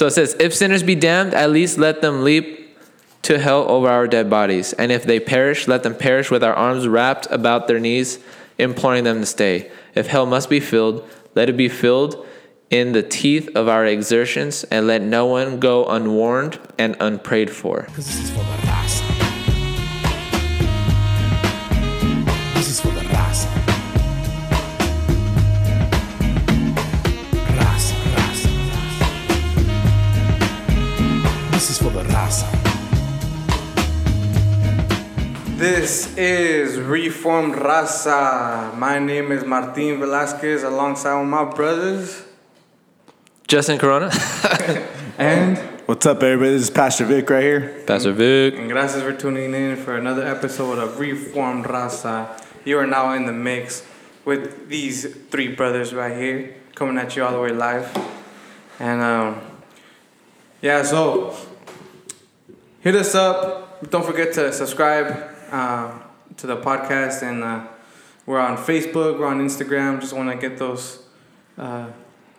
So it says, if sinners be damned, at least let them leap to hell over our dead bodies. And if they perish, let them perish with our arms wrapped about their knees, imploring them to stay. If hell must be filled, let it be filled in the teeth of our exertions, and let no one go unwarned and unprayed for. This is Reformed Raza. My name is Martin Velasquez alongside with my brothers. Justin Corona, And, What's up, everybody? This is Pastor Vic right here. Pastor Vic. and gracias for tuning in for another episode of Reformed Raza. You are now in the mix with these three brothers right here coming at you all the way live. And um, yeah, so hit us up. Don't forget to subscribe uh, to the podcast. And uh, we're on Facebook, we're on Instagram. Just want to get those uh,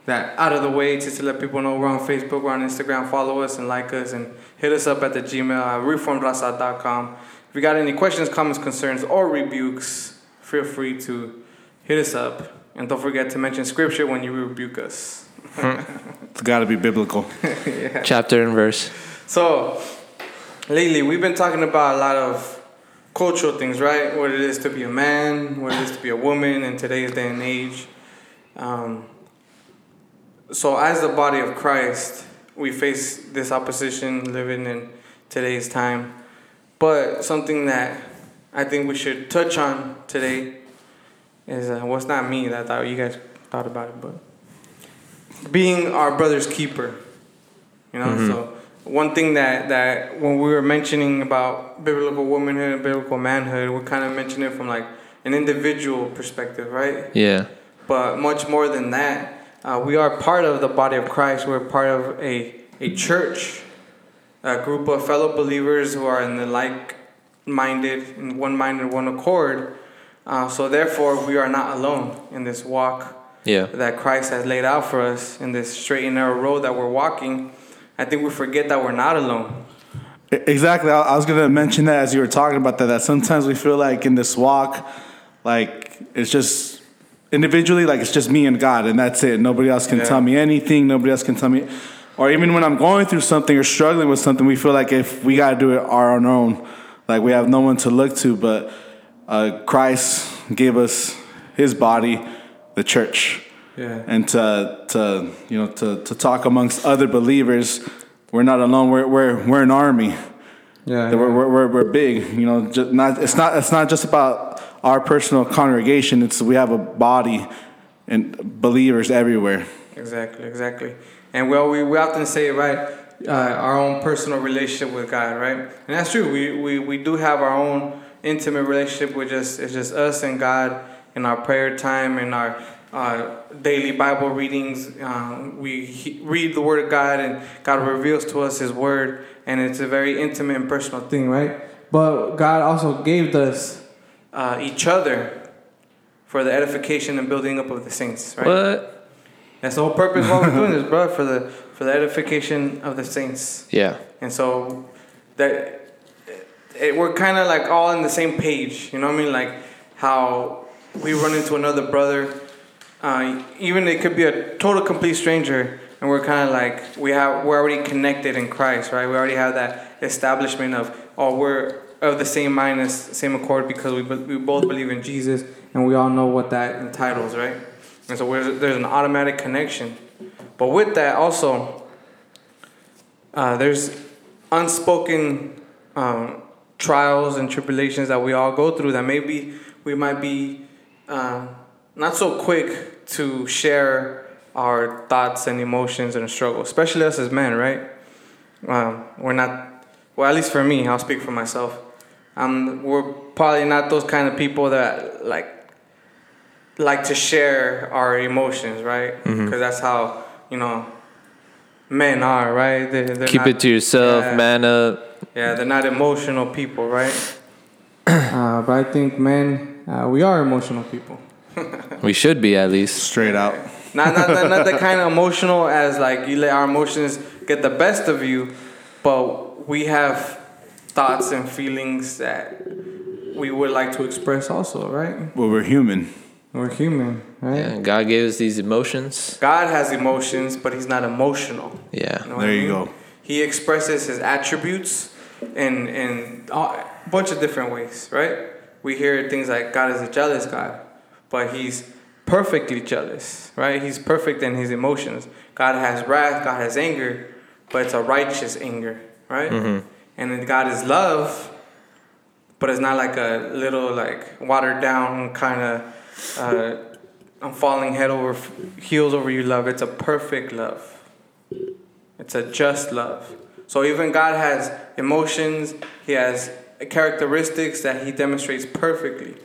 that out of the way just to let people know we're on Facebook, we're on Instagram. Follow us and like us and hit us up at the Gmail at reformraza.com. If you got any questions, comments, concerns, or rebukes, feel free to hit us up. And don't forget to mention scripture when you rebuke us. It's got to be biblical. Chapter and verse. So, lately we've been talking about a lot of cultural things, right? What it is to be a man, what it is to be a woman in today's day and age. Um, so, as the body of Christ, we face this opposition living in today's time. But something that I think we should touch on today is uh, well, it's not me that thought you guys thought about it, but being our brother's keeper. You know, so one thing that that when we were mentioning about biblical womanhood and biblical manhood, we're kind of mentioning it from like an individual perspective, right? Yeah. But much more than that, uh, we are part of the body of Christ. We're part of a a church, a group of fellow believers who are in the like-minded, in one-minded, one accord. Uh, so therefore, we are not alone in this walk Yeah. that Christ has laid out for us in this straight and narrow road that we're walking, I think we forget that we're not alone. Exactly. I I was gonna mention that as you were talking about that. That sometimes we feel like in this walk, like it's just individually, like it's just me and God, and that's it. Nobody else can Yeah. tell me anything. Nobody else can tell me. Or even when I'm going through something or struggling with something, we feel like if we gotta do it on our own, like we have no one to look to. But uh, Christ gave us His body, the church. Yeah. and to to you know to, to talk amongst other believers. We're not alone. We're we're we're an army. Yeah. We're, we're, we're, we're big. You know, just not it's not it's not just about our personal congregation. It's we have a body and believers everywhere. Exactly, exactly. And well, we, we often say, right, uh, our own personal relationship with God, right? And that's true. We, we, we do have our own intimate relationship with just, it's just us and God in our prayer time and our uh, daily Bible readings. Um, we he, read the Word of God and God reveals to us His Word, and it's a very intimate and personal thing, right? But God also gave us uh, each other for the edification and building up of the saints, right? What? That's the whole purpose of why we're doing this, bro, for the for the edification of the saints. Yeah. And so that it, we're kind of like all on the same page. You know what I mean? Like how we run into another brother, uh, even it could be a total complete stranger, and we're kind of like we have we're already connected in Christ, right? We already have that establishment of oh we're of the same mind, and same accord because we we both believe in Jesus, and we all know what that entitles, right? And so there's an automatic connection. But with that also, uh, there's unspoken um, trials and tribulations that we all go through that maybe we might be uh, not so quick to share our thoughts and emotions and struggles, especially us as men, right? Um, we're not, well, at least for me, I'll speak for myself. Um, we're probably not those kind of people that like like to share our emotions, right? Because that's how you know men are, right? They, they're Keep not- it to yourself, yeah. man up. Yeah, they're not emotional people, right? uh, but I think men, uh, we are emotional people. We should be at least. Straight out. Not not not, not the kind of emotional as like you let our emotions get the best of you, but we have thoughts and feelings that we would like to express also, right? Well, we're human. We're human, right? Yeah, God gave us these emotions. God has emotions, but he's not emotional. Yeah. You know There I you go. He expresses his attributes in in a bunch of different ways, right? We hear things like God is a jealous God, but he's perfectly jealous, right? He's perfect in his emotions. God has wrath, God has anger, but it's a righteous anger, right? And then God is love, but it's not like a little like watered down kind of uh, I'm falling head over heels over you love. It's a perfect love. It's a just love. So even God has emotions, He has characteristics that He demonstrates perfectly.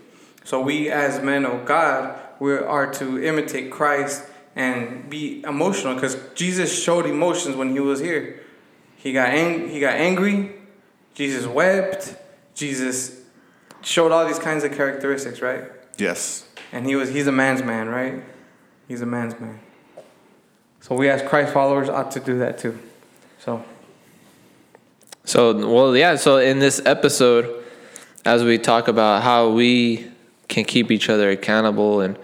So we as men of God, we are to imitate Christ and be emotional because Jesus showed emotions when He was here. He got ang- He got angry. Jesus wept. Jesus showed all these kinds of characteristics, right? Yes. And he was he's a man's man, right? He's a man's man. So we as Christ followers ought to do that too. So So, well, yeah. So, in this episode, as we talk about how we can keep each other accountable and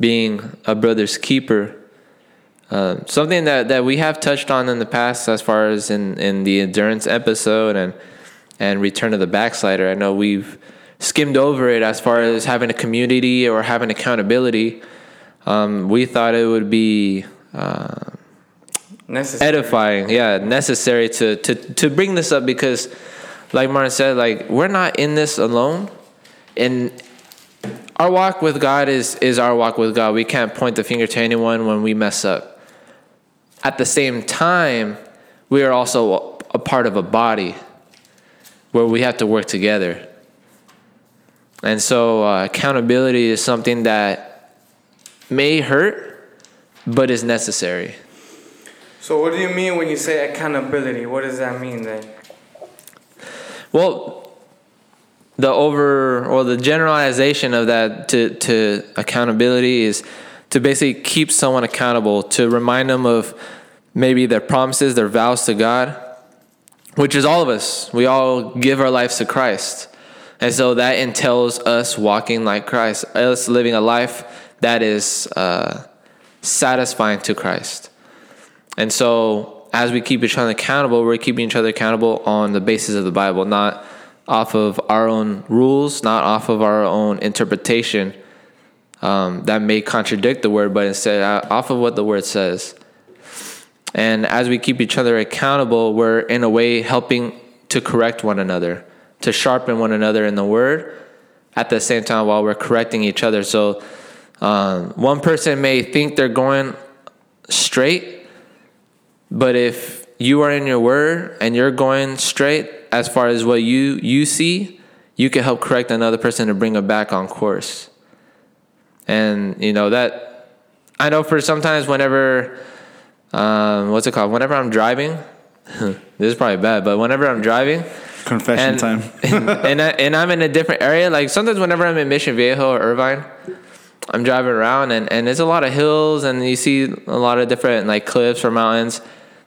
being a brother's keeper, uh, something that, that we have touched on in the past, as far as in, in the endurance episode and and return of the backslider. I know we've skimmed over it as far as having a community or having accountability. Um, we thought it would be. Uh, necessary. edifying yeah necessary to to to bring this up because like martin said like we're not in this alone and our walk with god is is our walk with god we can't point the finger to anyone when we mess up at the same time we are also a part of a body where we have to work together and so uh, accountability is something that may hurt but is necessary So what do you mean when you say accountability? What does that mean then? Well, the over or the generalization of that to, to accountability is to basically keep someone accountable, to remind them of maybe their promises, their vows to God, which is all of us. We all give our lives to Christ. And so that entails us walking like Christ, us living a life that is uh, satisfying to Christ. And so, as we keep each other accountable, we're keeping each other accountable on the basis of the Bible, not off of our own rules, not off of our own interpretation um, that may contradict the word, but instead uh, off of what the word says. And as we keep each other accountable, we're in a way helping to correct one another, to sharpen one another in the word at the same time while we're correcting each other. So, um, one person may think they're going straight, but if you are in your word and you're going straight as far as what you you see, you can help correct another person to bring them back on course. And you know that I know for sometimes whenever um, what's it called? Whenever I'm driving, this is probably bad, but whenever I'm driving Confession and time. and, and, I, and I'm in a different area, like sometimes whenever I'm in Mission Viejo or Irvine, I'm driving around and, and there's a lot of hills and you see a lot of different like cliffs or mountains.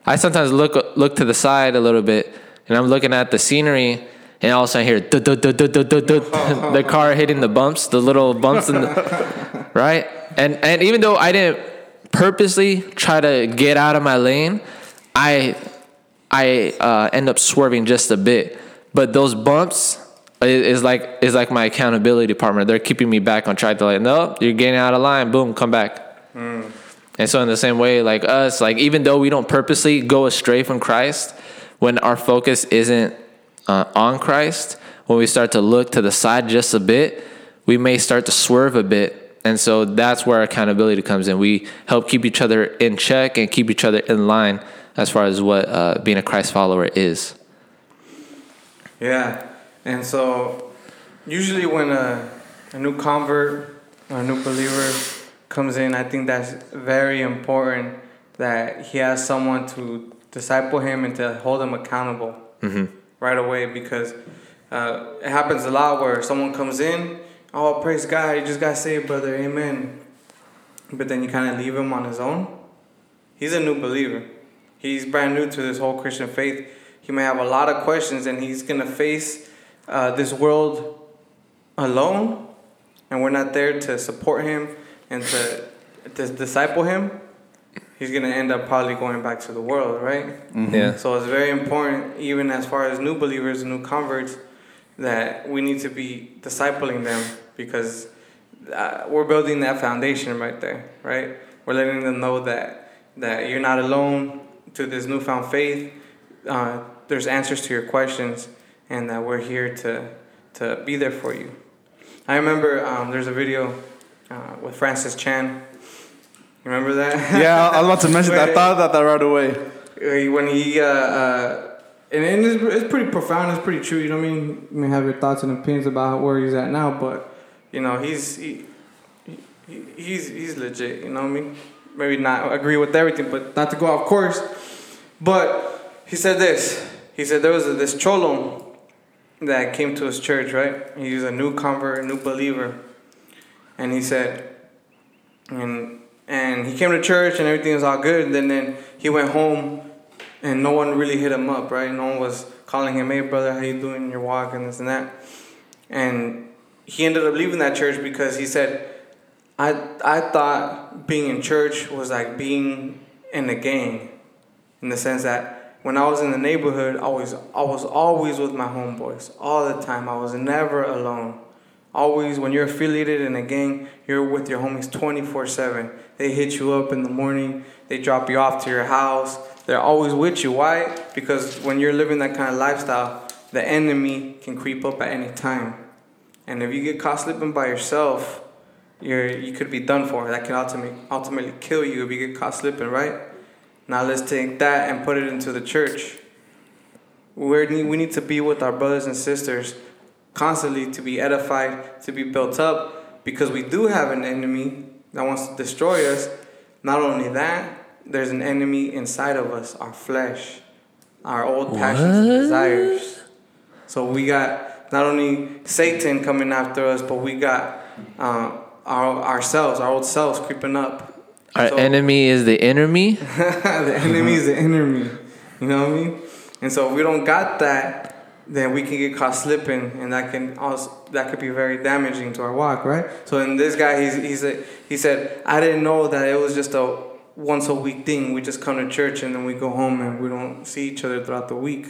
I sometimes look look to the side a little bit and I'm looking at the scenery and all of a sudden I hear the car hitting the bumps, the little bumps in the right? And and even though I didn't purposely try to get out of my lane, I I uh, end up swerving just a bit. But those bumps is like is like my accountability partner. They're keeping me back on track. They're like, no, you're getting out of line. Boom, come back. And so in the same way, like us, like even though we don't purposely go astray from Christ, when our focus isn't uh, on Christ, when we start to look to the side just a bit, we may start to swerve a bit. And so that's where accountability comes in. We help keep each other in check and keep each other in line as far as what uh, being a Christ follower is. Yeah. And so usually when a, a new convert or a new believer comes in, I think that's very important that he has someone to disciple him and to hold him accountable right away because uh, it happens a lot where someone comes in, oh, praise God, you just got saved, brother, amen. but then you kind of leave him on his own, he's a new believer. He's brand new to this whole Christian faith. He may have a lot of questions, and he's gonna face uh, this world alone, and we're not there to support him and to, to disciple him. He's gonna end up probably going back to the world, right? Yeah. So it's very important, even as far as new believers and new converts, that we need to be discipling them because uh, we're building that foundation right there, right? We're letting them know that that you're not alone to this newfound faith. Uh, there's answers to your questions, and that we're here to to be there for you. I remember um, there's a video uh, with Francis Chan. Remember that? Yeah, I was about to mention that. I thought about that right away. When he uh, uh, and, and it's, it's pretty profound. It's pretty true. You know what I mean? You may have your thoughts and opinions about where he's at now, but you know he's he, he, he's he's legit. You know what I mean? Maybe not agree with everything, but not to go off course. But he said this. He said there was a, this cholo that came to his church. Right? He was a new convert, a new believer, and he said, and and he came to church and everything was all good. And then, then he went home and no one really hit him up, right? No one was calling him, hey brother, how you doing in your walk and this and that. And he ended up leaving that church because he said, I I thought being in church was like being in a gang, in the sense that when I was in the neighborhood, I was I was always with my homeboys all the time. I was never alone. Always, when you're affiliated in a gang, you're with your homies 24 7. They hit you up in the morning, they drop you off to your house. They're always with you. Why? Because when you're living that kind of lifestyle, the enemy can creep up at any time. And if you get caught slipping by yourself, you're, you could be done for. That can ultimately, ultimately kill you if you get caught slipping, right? Now let's take that and put it into the church. We're, we need to be with our brothers and sisters constantly to be edified, to be built up, because we do have an enemy that wants to destroy us. Not only that, there's an enemy inside of us, our flesh, our old passions and desires. So we got not only Satan coming after us, but we got uh, our ourselves, our old selves creeping up. Our So- enemy is the enemy. the enemy is the enemy. You know what I mean? And so if we don't got that, then we can get caught slipping, and that can also that could be very damaging to our walk, right? So in this guy, he's he's a, he said, I didn't know that it was just a once a week thing. We just come to church and then we go home and we don't see each other throughout the week.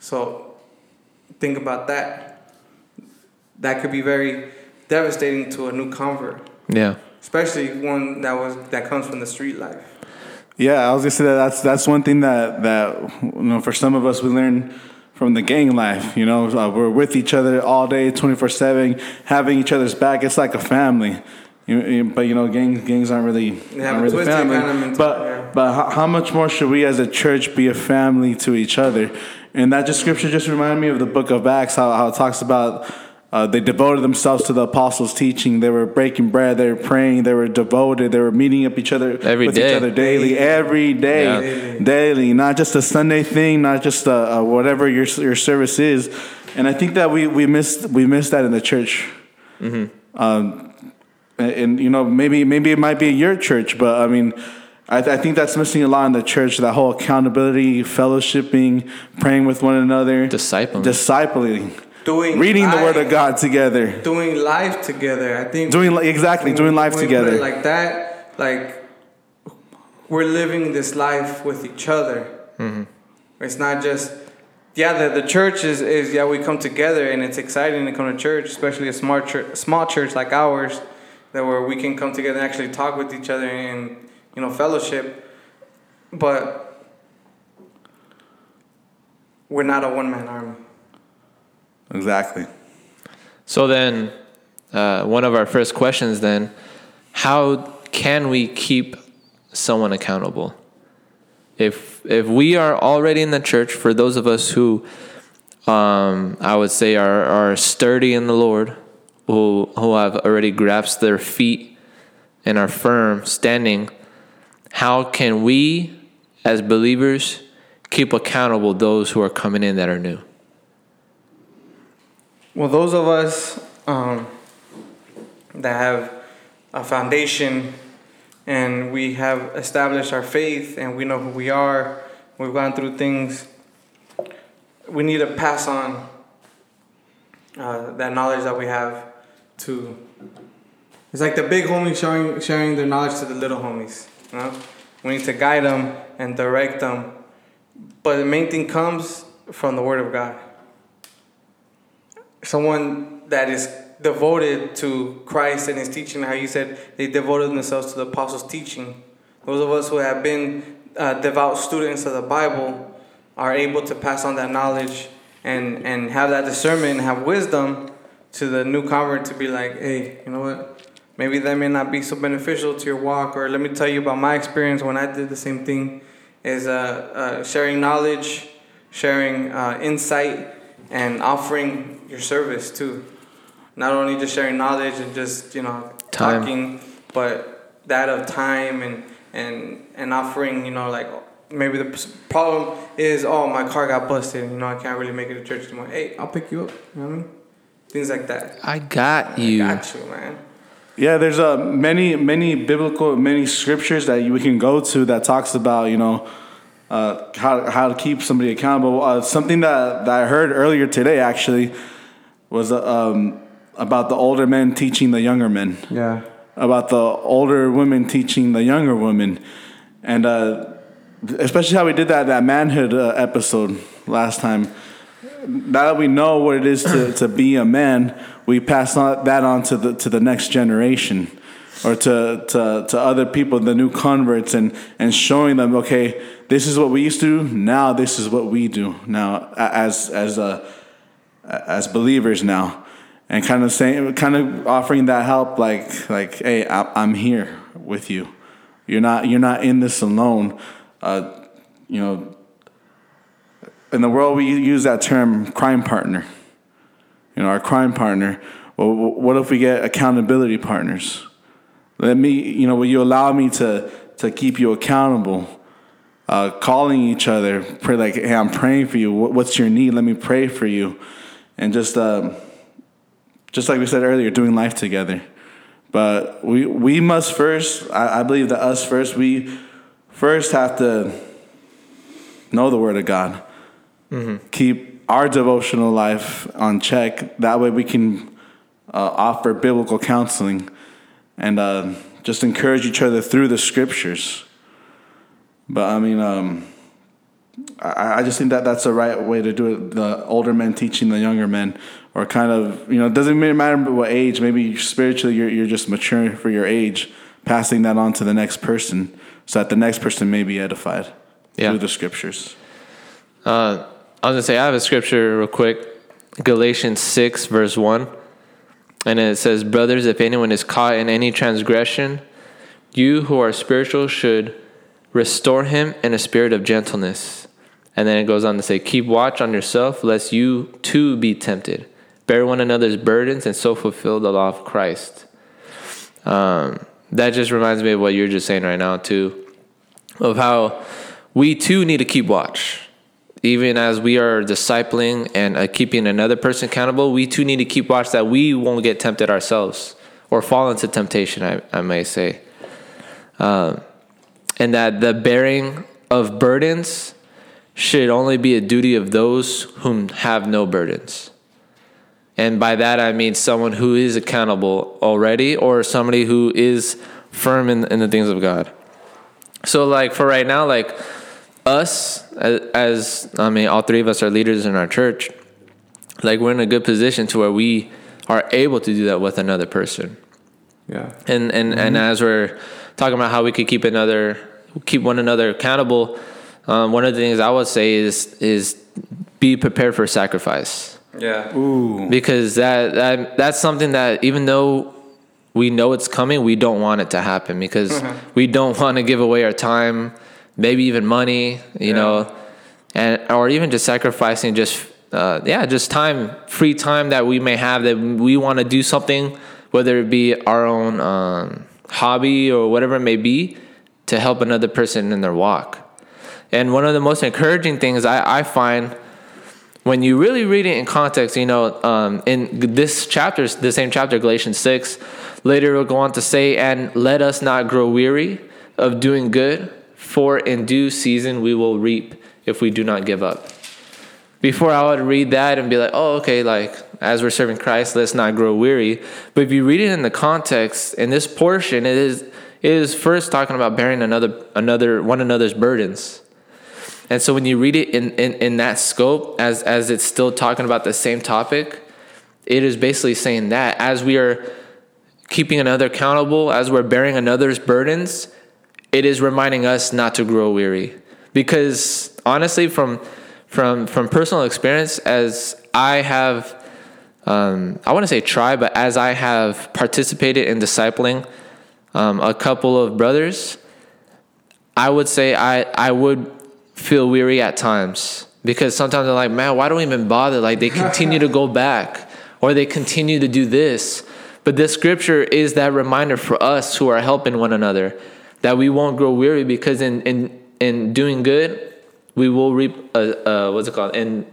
So think about that. That could be very devastating to a new convert, Yeah. especially one that was that comes from the street life. Yeah, I was gonna say that that's that's one thing that that you know for some of us we learn from the gang life. You know, uh, we're with each other all day, twenty four seven, having each other's back. It's like a family. You, you- but you know, gangs gangs aren't really, have aren't a really family. kind of but yeah. but how, how much more should we as a church be a family to each other? And that just scripture just reminded me of the book of Acts, how, how it talks about uh, they devoted themselves to the apostles' teaching. They were breaking bread. They were praying. They were devoted. They were meeting up each other Every with day. each other daily, every day, Yeah. daily. Not just a Sunday thing, not just a, a whatever your your service is. And I think that we we missed we missed that in the church. Um, and, and, you know maybe maybe it might be your church, but I mean. I, I think that's missing a lot in the church. That whole accountability, fellowshipping, praying with one another, Discipling. discipling, Doing reading the Word of God together, doing life together. I think doing li- exactly doing life when we put it together. like that. Like we're living this life with each other. Mm-hmm. It's not just yeah. The, the church is, is yeah. We come together and it's exciting to come to church, especially a small church, small church like ours, that where we can come together and actually talk with each other and you know fellowship. But we're not a one man army. Exactly. So then, uh, one of our first questions then, how can we keep someone accountable? If if we are already in the church, for those of us who, um, I would say are are sturdy in the Lord, who who have already grasped their feet and are firm, standing, how can we, as believers, keep accountable those who are coming in that are new? Well, those of us um, that have a foundation and we have established our faith and we know who we are, we've gone through things, we need to pass on uh, that knowledge that we have to. It's like the big homies sharing sharing their knowledge to the little homies. You know, we need to guide them and direct them, but the main thing comes from the Word of God. Someone that is devoted to Christ and His teaching, how you said they devoted themselves to the apostles' teaching. Those of us who have been uh, devout students of the Bible are able to pass on that knowledge and, and have that discernment and have wisdom to the new convert to be like, hey, you know what? Maybe that may not be so beneficial to your walk. Or let me tell you about my experience when I did the same thing is uh, uh, sharing knowledge, sharing uh, insight, and offering your service too. Not only just sharing knowledge and just, you know, Time. talking, but that of time and, and, and offering, you know, like maybe the problem is, oh, my car got busted. You know, I can't really make it to church tomorrow. Hey, I'll pick you up. You know what I mean? Things like that. I got you. Got you, man. Yeah, there's uh, many many biblical many scriptures that you, we can go to that talks about you know uh, how how to keep somebody accountable. Uh, something that, that I heard earlier today actually was uh, um, about the older men teaching the younger men. Yeah. about the older women teaching the younger women, and uh, especially how we did that that manhood uh, episode last time. Now that we know what it is to, to be a man, we pass on, that on to the to the next generation, or to, to to other people, the new converts, and and showing them, okay, this is what we used to do. Now this is what we do now as as a as believers now. And kind of saying kind of offering that help like like hey i'm here with you. You're not you're not in this alone. Uh, you know in the world we use that term crime partner. You know our crime partner. Well what if we get accountability partners let me you know will you allow me to to keep you accountable uh, calling each other pray like hey i'm praying for you what's your need let me pray for you and just um, just like we said earlier, doing life together. But we we must first. I, I believe that us first. We first have to know the Word of God. Keep our devotional life on check. That way, we can uh, offer biblical counseling and uh, just encourage each other through the Scriptures. But I mean. Um, I, I just think that that's the right way to do it. The older men teaching the younger men, or kind of, you know, it doesn't really matter what age. Maybe spiritually, you're, you're just maturing for your age, passing that on to the next person, so that the next person may be edified Yeah. through the scriptures. Uh, I was gonna say I have a scripture real quick, Galatians six verse one, and it says, "Brothers, if anyone is caught in any transgression, you who are spiritual should restore him in a spirit of gentleness." And then it goes on to say, "Keep watch on yourself, lest you too be tempted. Bear one another's burdens, and so fulfill the law of Christ." Um, that just reminds me of what you're just saying right now too, of how we too need to keep watch even as we are discipling and uh, keeping another person accountable, we too need to keep watch that we won't get tempted ourselves or fall into temptation, I, I may say. Um, and that the bearing of burdens should only be a duty of those whom have no burdens. And by that, I mean someone who is accountable already or somebody who is firm in, in the things of God. So, like, for right now, like, us as, as I mean, all three of us are leaders in our church. Like we're in a good position to where we are able to do that with another person. Yeah. And and and as we're talking about how we could keep another, keep one another accountable, um, one of the things I would say is is be prepared for sacrifice Yeah. Ooh. because that, that that's something that even though we know it's coming, we don't want it to happen because we don't want to give away our time, maybe even money, you Yeah. know, and or even just sacrificing just uh, yeah, just time, free time that we may have that we want to do something, whether it be our own um, hobby or whatever it may be, to help another person in their walk. And one of the most encouraging things I, I find when you really read it in context, you know, um, in this chapter, the same chapter, Galatians 6, Later, it will go on to say, And let us not grow weary of doing good, for in due season we will reap if we do not give up. Before I would read that and be like, oh, okay, like as we're serving Christ, let's not grow weary. But if you read it in the context, in this portion, it is it is first talking about bearing another another one another's burdens. And so when you read it in, in, in that scope, as as it's still talking about the same topic, it is basically saying that as we are keeping another accountable, as we're bearing another's burdens, it is reminding us not to grow weary. Because honestly, from from from personal experience, as I have, um, I want to say try, but as I have participated in discipling um, a couple of brothers, I would say I I would feel weary at times because sometimes I'm like, man, why don't we even bother? Like they continue to go back or they continue to do this. But this scripture is that reminder for us who are helping one another that we won't grow weary because in in in doing good we will reap uh, uh what's it called? In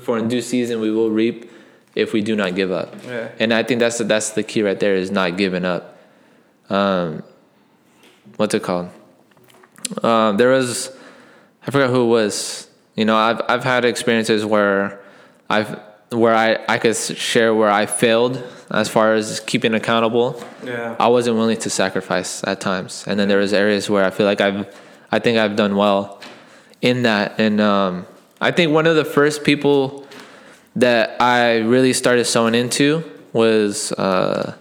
for in due season we will reap if we do not give up. Yeah. and i think that's the, that's the key right there is not giving up. Um what's it called? Um there was i forgot who it was. You know i've i've had experiences where i've where i i could share where i failed as far as keeping accountable Yeah. I wasn't willing to sacrifice at times, and then there was areas where I feel like I've, I think I've done well in that, and um, I think one of the first people that I really started sowing into was, uh,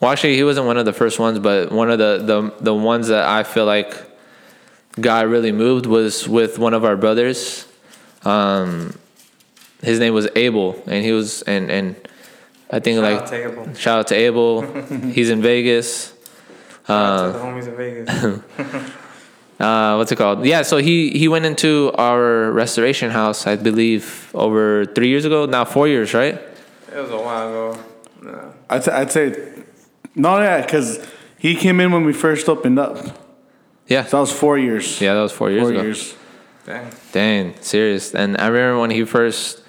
well, actually, he wasn't one of the first ones, but one of the the the ones that I feel like God really moved was with one of our brothers. Um, his name was Abel, and he was and and I think Shout like out to Abel. Shout out to Abel. He's in Vegas. Shout out to the homies in Vegas. Uh, what's it called? Yeah, so he he went into our restoration house, I believe, over three years ago. Now four years, right? it was a while ago. No. I'd, say- I'd say, no, yeah, because he came in when we first opened up. Yeah, So that was four years. yeah, that was four years four ago. years. Dang. Dang, serious. And I remember when he first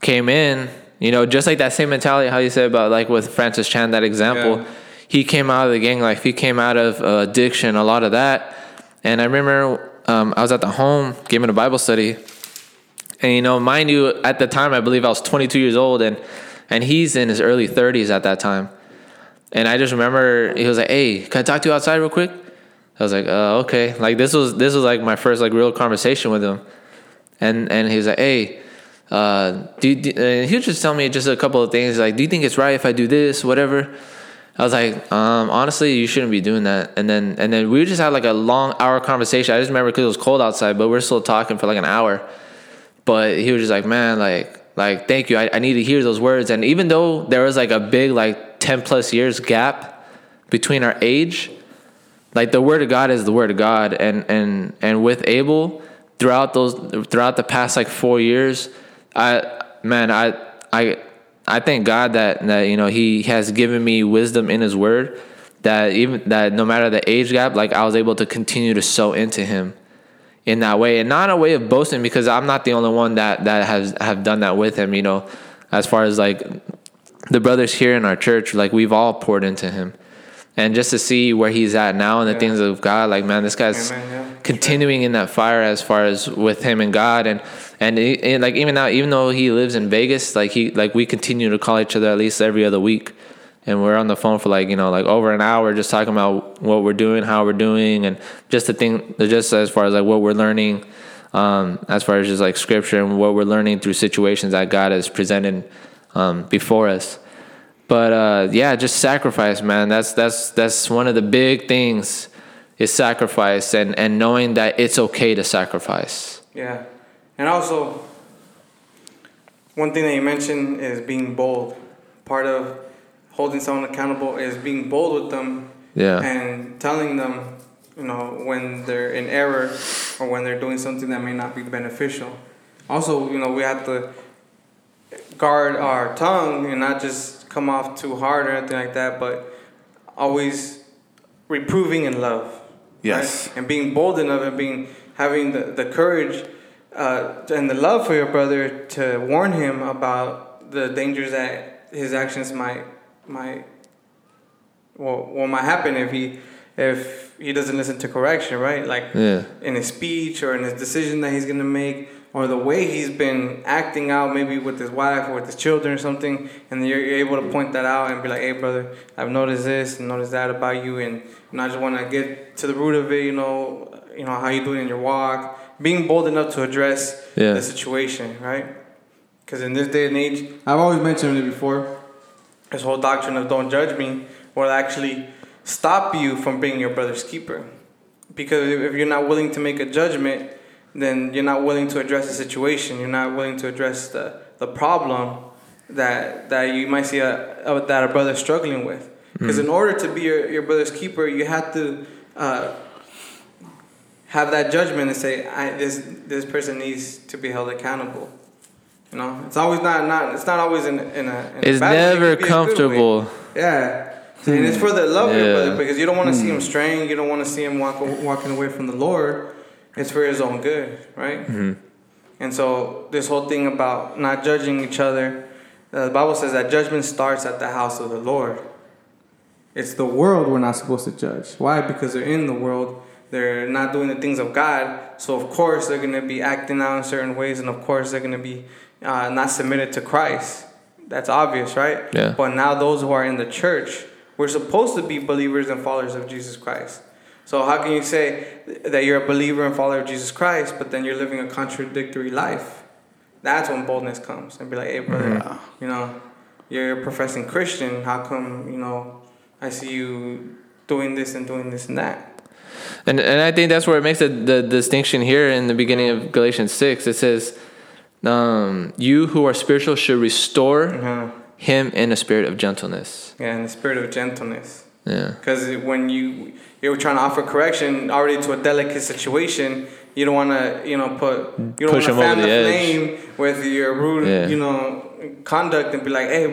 came in, you know, just like that same mentality, how you said about like with Francis Chan, that example. Yeah. He came out of the gang life. He came out of uh, addiction, a lot of that. And I remember um, I was at the home giving a Bible study, and you know, mind you, at the time I believe I was 22 years old, and and he's in his early 30s at that time. And I just remember he was like, "Hey, can I talk to you outside real quick?" I was like, uh, "Okay." Like this was this was like my first like real conversation with him, and and he was like, "Hey, uh, do, you, do and he would just tell me just a couple of things like, do you think it's right if I do this, whatever?" I was like, um, honestly, you shouldn't be doing that. And then and then we just had like a long hour conversation. I just remember because it was cold outside, but we are still talking for like an hour. But he was just like, man, like, like, thank you. I, I need to hear those words. And even though there was like a big, like, 10 plus years gap between our age, like the word of God is the word of God. And, and, and with Abel, throughout those, throughout the past like four years, I, man, I, I, I thank God that, that, you know, he has given me wisdom in his word that even, that no matter the age gap, like I was able to continue to sow into him in that way and not a way of boasting because I'm not the only one that that has have done that with him you know as far as like the brothers here in our church like we've all poured into him and just to see where he's at now and the Yeah. things of God like man this guy's Amen, yeah. continuing in that fire as far as with him and God and and, he- and like even now even though he lives in Vegas like he like we continue to call each other at least every other week and we're on the phone for like you know like over an hour just talking about what we're doing how we're doing and just the thing just as far as like what we're learning um, as far as just like scripture and what we're learning through situations that god has presented um, before us but uh, yeah just sacrifice man that's that's that's one of the big things is sacrifice and and knowing that it's okay to sacrifice Yeah. And also, one thing that you mentioned is being bold. Part of holding someone accountable is being bold with them yeah and telling them, you know, when they're in error or when they're doing something that may not be beneficial. Also, you know, we have to guard our tongue and not just come off too hard or anything like that, but always reproving in love. Yes. right? And being bold enough and being having the, the courage uh, and the love for your brother to warn him about the dangers that his actions might might well what might happen if he if he doesn't listen to correction, right? Like Yeah. in his speech or in his decision that he's gonna make or the way he's been acting out maybe with his wife or with his children or something and you're, you're able to point that out and be like hey brother i've noticed this and noticed that about you and, and i just want to get to the root of it you know you know how you doing in your walk being bold enough to address Yeah. the situation right because in this day and age i've always mentioned it before this whole doctrine of don't judge me will actually stop you from being your brother's keeper. Because if if you're not willing to make a judgment, then you're not willing to address the situation. You're not willing to address the, the problem that that you might see a, a that a brother's struggling with. Because in order to be your, your brother's keeper, you have to uh, have that judgment and say, I, this this person needs to be held accountable. You know, it's always not not it's not always in in a. In It's a. It never could be a good way. comfortable. Yeah. And it's for the love of your brother because you don't want to see him straying. You don't want to see him walk, walking away from the Lord. It's for his own good, right? And so this whole thing about not judging each other, uh, the Bible says that judgment starts at the house of the Lord. It's the world we're not supposed to judge. Why? Because they're in the world. They're not doing the things of God. So of course they're gonna be acting out in certain ways, and of course they're gonna be uh, not submitted to Christ. That's obvious, right? Yeah. But now those who are in the church, we're supposed to be believers and followers of Jesus Christ. So how can you say that you're a believer and follower of Jesus Christ, but then you're living a contradictory life? That's when boldness comes and be like, hey, brother, you know, you're a professing Christian. How come, you know, I see you doing this and doing this and that? And and I think that's where it makes the, the distinction here in the beginning of Galatians six. It says, um, "You who are spiritual should restore Uh-huh. him in a spirit of gentleness." Yeah, in the spirit of gentleness. Yeah, Because when you you're trying to offer correction already to a delicate situation, you don't want to you know put you don't Push want to 'em fan the, the flame with your rude Yeah. you know conduct and be like, hey,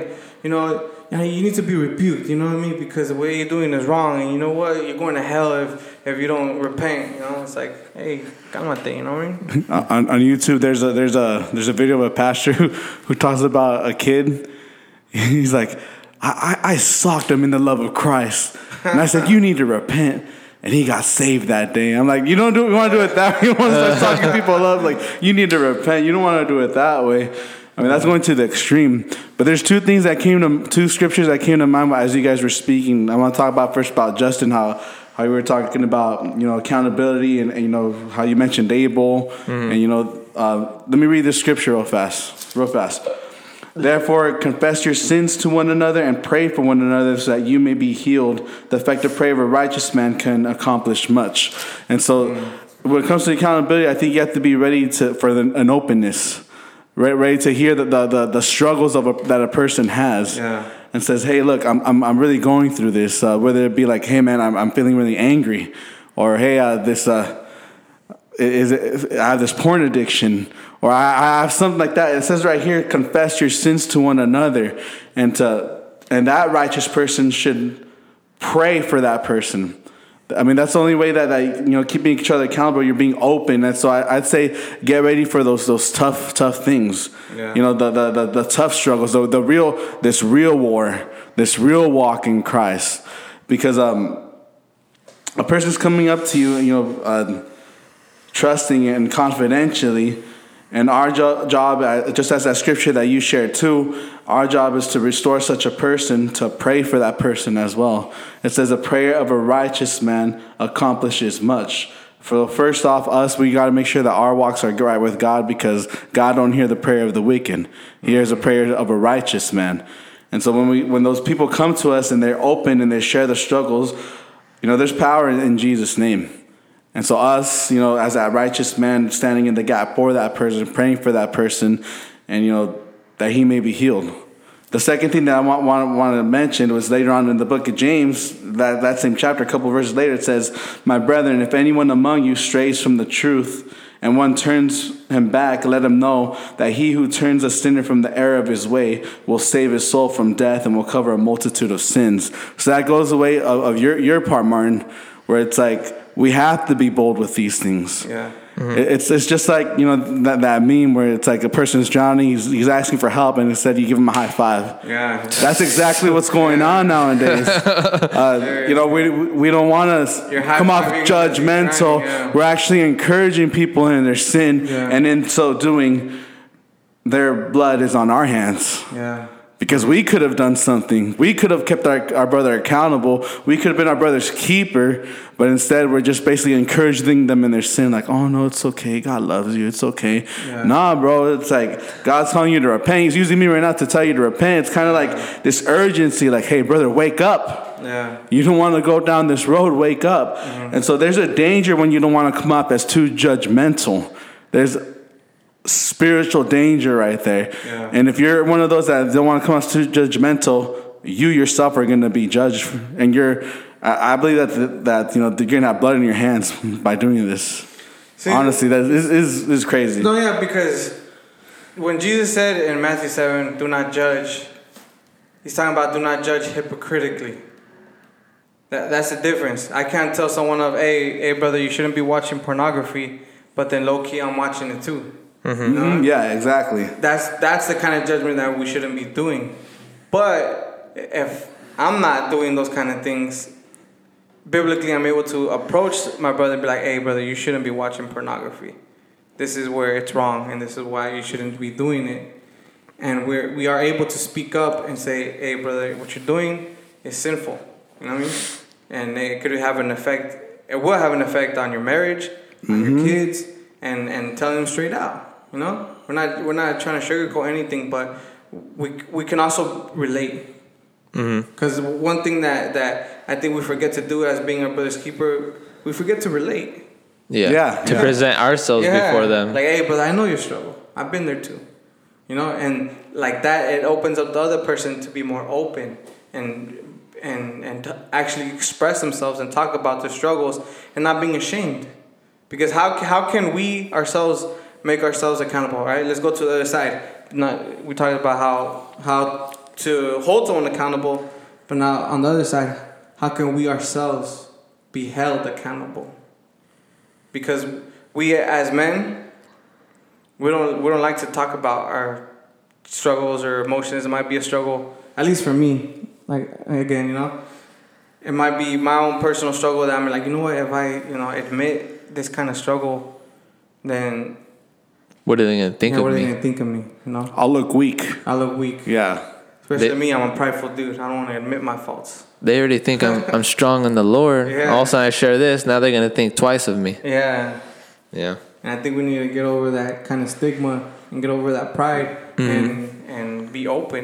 you know. you know, You need to be rebuked, you know what I mean? Because the way you're doing is wrong, and you know what? You're going to hell if if you don't repent. You know, it's like, hey, cálmate, you know what I mean? on, on YouTube, there's a there's a there's a video of a pastor who, who talks about a kid. He's like, I, I, I socked him in the love of Christ, and I said, you need to repent. And he got saved that day. I'm like, you don't do you want to do it that way. You want to start talking people love like you need to repent. You don't want to do it that way. I mean, that's going to the extreme. But there's two things that came to two scriptures that came to mind as you guys were speaking. I want to talk about first about Justin how how you were talking about you know accountability and, and you know how you mentioned Abel and you know uh, let me read this scripture real fast, real fast. Therefore, confess your sins to one another and pray for one another so that you may be healed. The effective prayer of a righteous man can accomplish much. And so, when it comes to accountability, I think you have to be ready to for the, an openness, right? Ready to hear the, the, the, the struggles of a, that a person has. Yeah. And says, hey, look, I'm, I'm, I'm really going through this. Uh, whether it be like, hey, man, I'm, I'm feeling really angry. Or, hey, uh, this. Uh, is it, I have this porn addiction, or I, I have something like that. It says right here, confess your sins to one another, and to and that righteous person should pray for that person. I mean, that's the only way that, that you know keeping each other accountable. You're being open, and so I, I'd say get ready for those those tough tough things. Yeah. You know, the, the the the tough struggles, the the real this real war, this real walk in Christ, because um, a person's coming up to you, you know. Uh, trusting and confidentially. And our jo- job, uh, just as that scripture that you shared too, our job is to restore such a person, to pray for that person as well. It says, a prayer of a righteous man accomplishes much. For first off, us, we got to make sure that our walks are right with God because God don't hear the prayer of the wicked. He hears the prayer of a righteous man. And so when we, when those people come to us and they're open and they share the struggles, you know, there's power in, in Jesus' name. And so, us, you know, as that righteous man standing in the gap for that person, praying for that person, and, you know, that he may be healed. The second thing that I want, want, want to mention was later on in the book of James, that, that same chapter, a couple verses later, it says, My brethren, if anyone among you strays from the truth, and one turns him back, let him know that he who turns a sinner from the error of his way will save his soul from death and will cover a multitude of sins. So that goes away of, of your, your part, Martin, where it's like, we have to be bold with these things. Yeah. It- It's it's just like you know that, that meme where it's like a person's drowning, he's, he's asking for help, and instead you give him a high five. Yeah. That's exactly what's going on nowadays. Uh, you know, we we don't want to come off judgmental. yeah. We're actually encouraging people in their sin, Yeah. and in so doing, their blood is on our hands. Yeah. Because we could have done something. We could have kept our, our brother accountable. We could have been our brother's keeper. But instead, we're just basically encouraging them in their sin. Like, oh, no, it's okay. God loves you. It's okay. Yeah. Nah, bro. It's like God's telling you to repent. He's using me right now to tell you to repent. It's kind of like this urgency like, hey, brother, wake up. Yeah. You don't want to go down this road. Wake up. Mm-hmm. And so there's a danger when you don't want to come up as too judgmental. There's spiritual danger right there. Yeah. And if you're one of those that don't want to come off too judgmental, you yourself are going to be judged. And you're, I I believe that that you know you're going to have blood in your hands by doing this. See- Honestly, that is is, is crazy. No, yeah, because when Jesus said in Matthew 7, do not judge, he's talking about do not judge hypocritically. That, that's the difference. I can't tell someone of, hey, hey, brother, you shouldn't be watching pornography, but then low key I'm watching it too. You know? Mhm, Yeah, exactly. That's that's the kind of judgment that we shouldn't be doing. But if I'm not doing those kind of things, biblically I'm able to approach my brother and be like, "Hey, brother, you shouldn't be watching pornography. This is where it's wrong, and this is why you shouldn't be doing it." And we're we are able to speak up and say, "Hey, brother, what you're doing is sinful." You know what I mean? And it could have an effect. It will have an effect on your marriage, on your kids, and and telling them straight out. You know, we're not we're not trying to sugarcoat anything, but we we can also relate. Mm-hmm. Because one thing that that I think we forget to do as being a brother's keeper, we forget to relate. Yeah. Yeah, To yeah. present ourselves before them. Like, hey, but I know your struggle. I've been there too. You know, and like that, it opens up the other person to be more open and and and to actually express themselves and talk about their struggles and not being ashamed. Because how how can we ourselves make ourselves accountable? Right? Let's go to the other side. Not we talked about how how to hold someone accountable, but now on the other side, how can we ourselves be held accountable? because we as men we don't we don't like to talk about our struggles or emotions it might be a struggle at least for me like again you know it might be my own personal struggle that i'm like you know what if i you know admit this kind of struggle then What are they going to think yeah, of what are me? they gonna think of me you know I'll look weak. i look weak Yeah. especially They- me i'm a prideful dude i don't want to admit my faults They already think I'm, I'm strong in the Lord. Yeah. All of a sudden I share this, now they're going to think twice of me. yeah Yeah. And I think we need to get over that kind of stigma and get over that pride and and be open.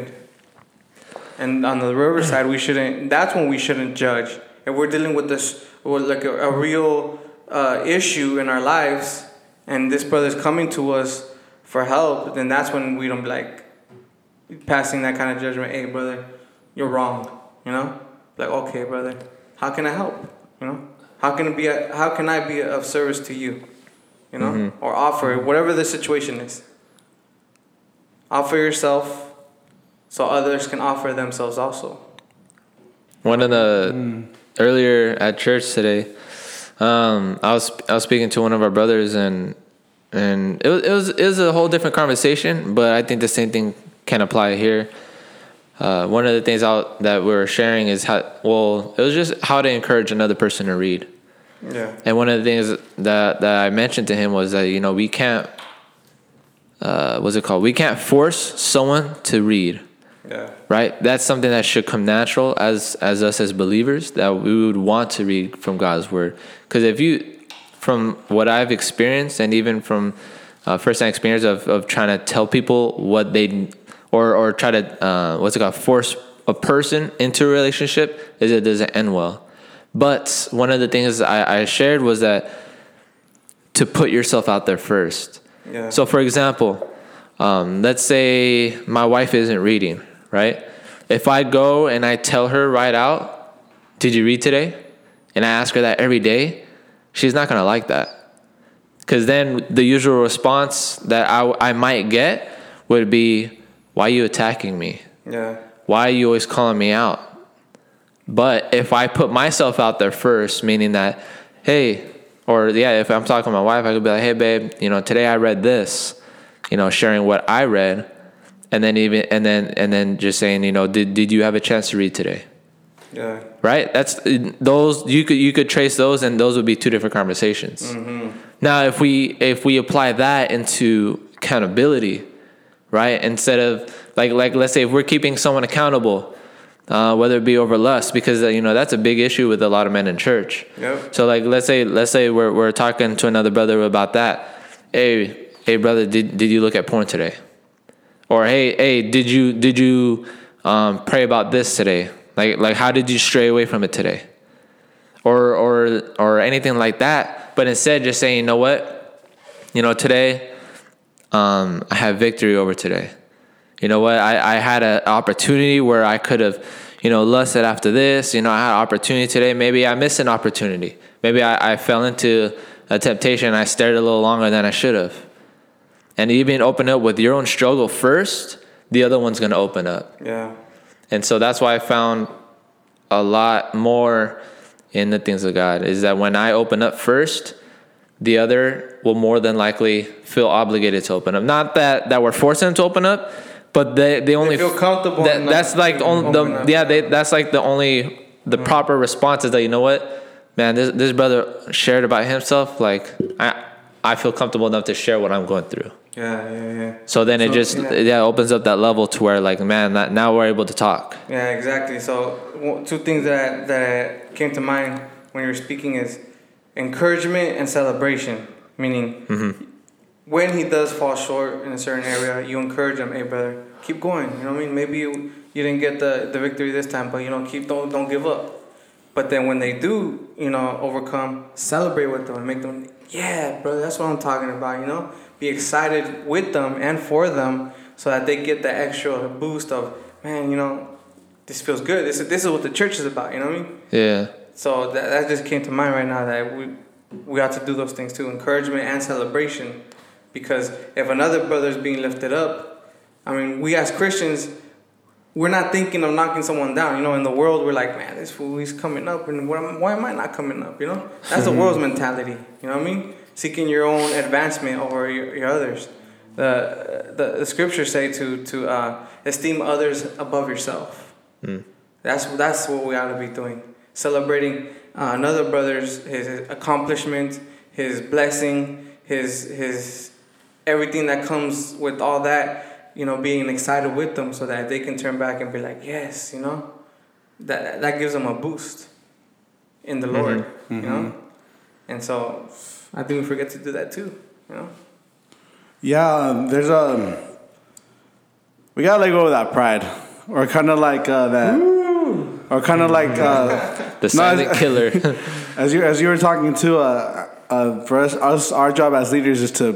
And on the riverside, we shouldn't. That's when we shouldn't judge. If we're dealing with this, with like a, a real uh, issue in our lives, and this brother's coming to us for help, then that's when we don't be like passing that kind of judgment. Hey, brother, you're wrong. You know, like okay, brother, how can I help? You know, how can it be? A, how can I be of service to you? you know, mm-hmm. or offer whatever the situation is. Offer yourself so others can offer themselves also. One of the hmm. earlier at church today, um, I was I was speaking to one of our brothers and and it was it was it was a whole different conversation, but I think the same thing can apply here. Uh, one of the things out that we were sharing is how well it was just how to encourage another person to read. Yeah. And one of the things that that I mentioned to him was that you know we can't uh, what's it called? We can't force someone to read Yeah. right? That's something that should come natural as as us as believers that we would want to read from god's word. Because if you from what i've experienced and even from uh, first-hand experience of, of trying to tell people what they or or try to uh, what's it called force a person into a relationship is it doesn't end well. But one of the things I, I shared was that to put yourself out there first. Yeah. so, for example, um, let's say my wife isn't reading, right? If I go and I tell her right out, Did you read today? And I ask her that every day, she's not to like that. Because then the usual response that I, I might get would be, Why are you attacking me? Yeah. Why are you always calling me out? But if I put myself out there first, meaning that, hey, or yeah, if I'm talking to my wife, I could be like, hey, babe, you know, today I read this, you know, sharing what I read, and then even and then and then just saying, you know, did did you have a chance to read today? Yeah. right? That's those you could you could trace those, and those would be two different conversations. Now, if we if we apply that into accountability, right? Instead of like like let's say if we're keeping someone accountable, uh, whether it be over lust, because uh, you know that's a big issue with a lot of men in church. Yep. So like let's say let's say we're we're talking to another brother about that. Hey hey brother, did did you look at porn today? Or hey hey did you did you um, pray about this today? Like like how did you stray away from it today? Or or or anything like that. But instead just saying, you know what? You know, today um, I have victory over today. You know what? I, I had an opportunity where I could have, you know, lusted after this. You know, I had an opportunity today. Maybe I missed an opportunity. Maybe I, I fell into a temptation. I stared a little longer than I should have. And you even open up with your own struggle first, the other one's going to open up. Yeah. And so that's why I found a lot more in the things of God is that when I open up first, the other will more than likely feel obligated to open up. Not that that we're forcing them to open up, but they they only feel comfortable That, that's like only the, yeah they, that's like the only the proper response is that you know what man this this brother shared about himself like I I feel comfortable enough to share what I'm going through. Yeah, yeah, yeah. So then it just yeah. yeah. opens up that level to where like man that, now we're able to talk. Yeah, exactly. So two things that that came to mind when you were speaking is encouragement and celebration. Meaning, mm-hmm. when he does fall short in a certain area, you encourage him. Hey, brother, keep going. You know what I mean? Maybe you, you didn't get the, the victory this time, but you know, keep don't don't give up. But then when they do, you know, overcome, celebrate with them and make them, yeah, brother, that's what I'm talking about. You know, be excited with them and for them, so that they get the extra boost of, man, you know, this feels good. This is this is what the church is about. You know what I mean? Yeah. So that, that just came to mind right now that we we have to do those things too, encouragement and celebration, because if another brother is being lifted up, I mean, we as Christians, we're not thinking of knocking someone down. You know, in the world, we're like, man, this fool he's coming up, and why, why am I not coming up? You know, that's the mm-hmm. world's mentality. You know what I mean? Seeking your own advancement over your, your others. The, the the scriptures say to to uh, esteem others above yourself. That's that's what we ought to be doing. Celebrating uh, another brother's his accomplishment, his blessing, his his everything that comes with all that. You know, being excited with them so that they can turn back and be like, yes, you know, that that gives them a boost in the Lord. You know, and so I think we forget to do that too. You know. Yeah, um, there's a. We gotta let go of that pride, or kind of like uh, that, or kind of like uh, The No, silent killer. as you as you were talking to. Uh, uh, for us, us, our job as leaders is to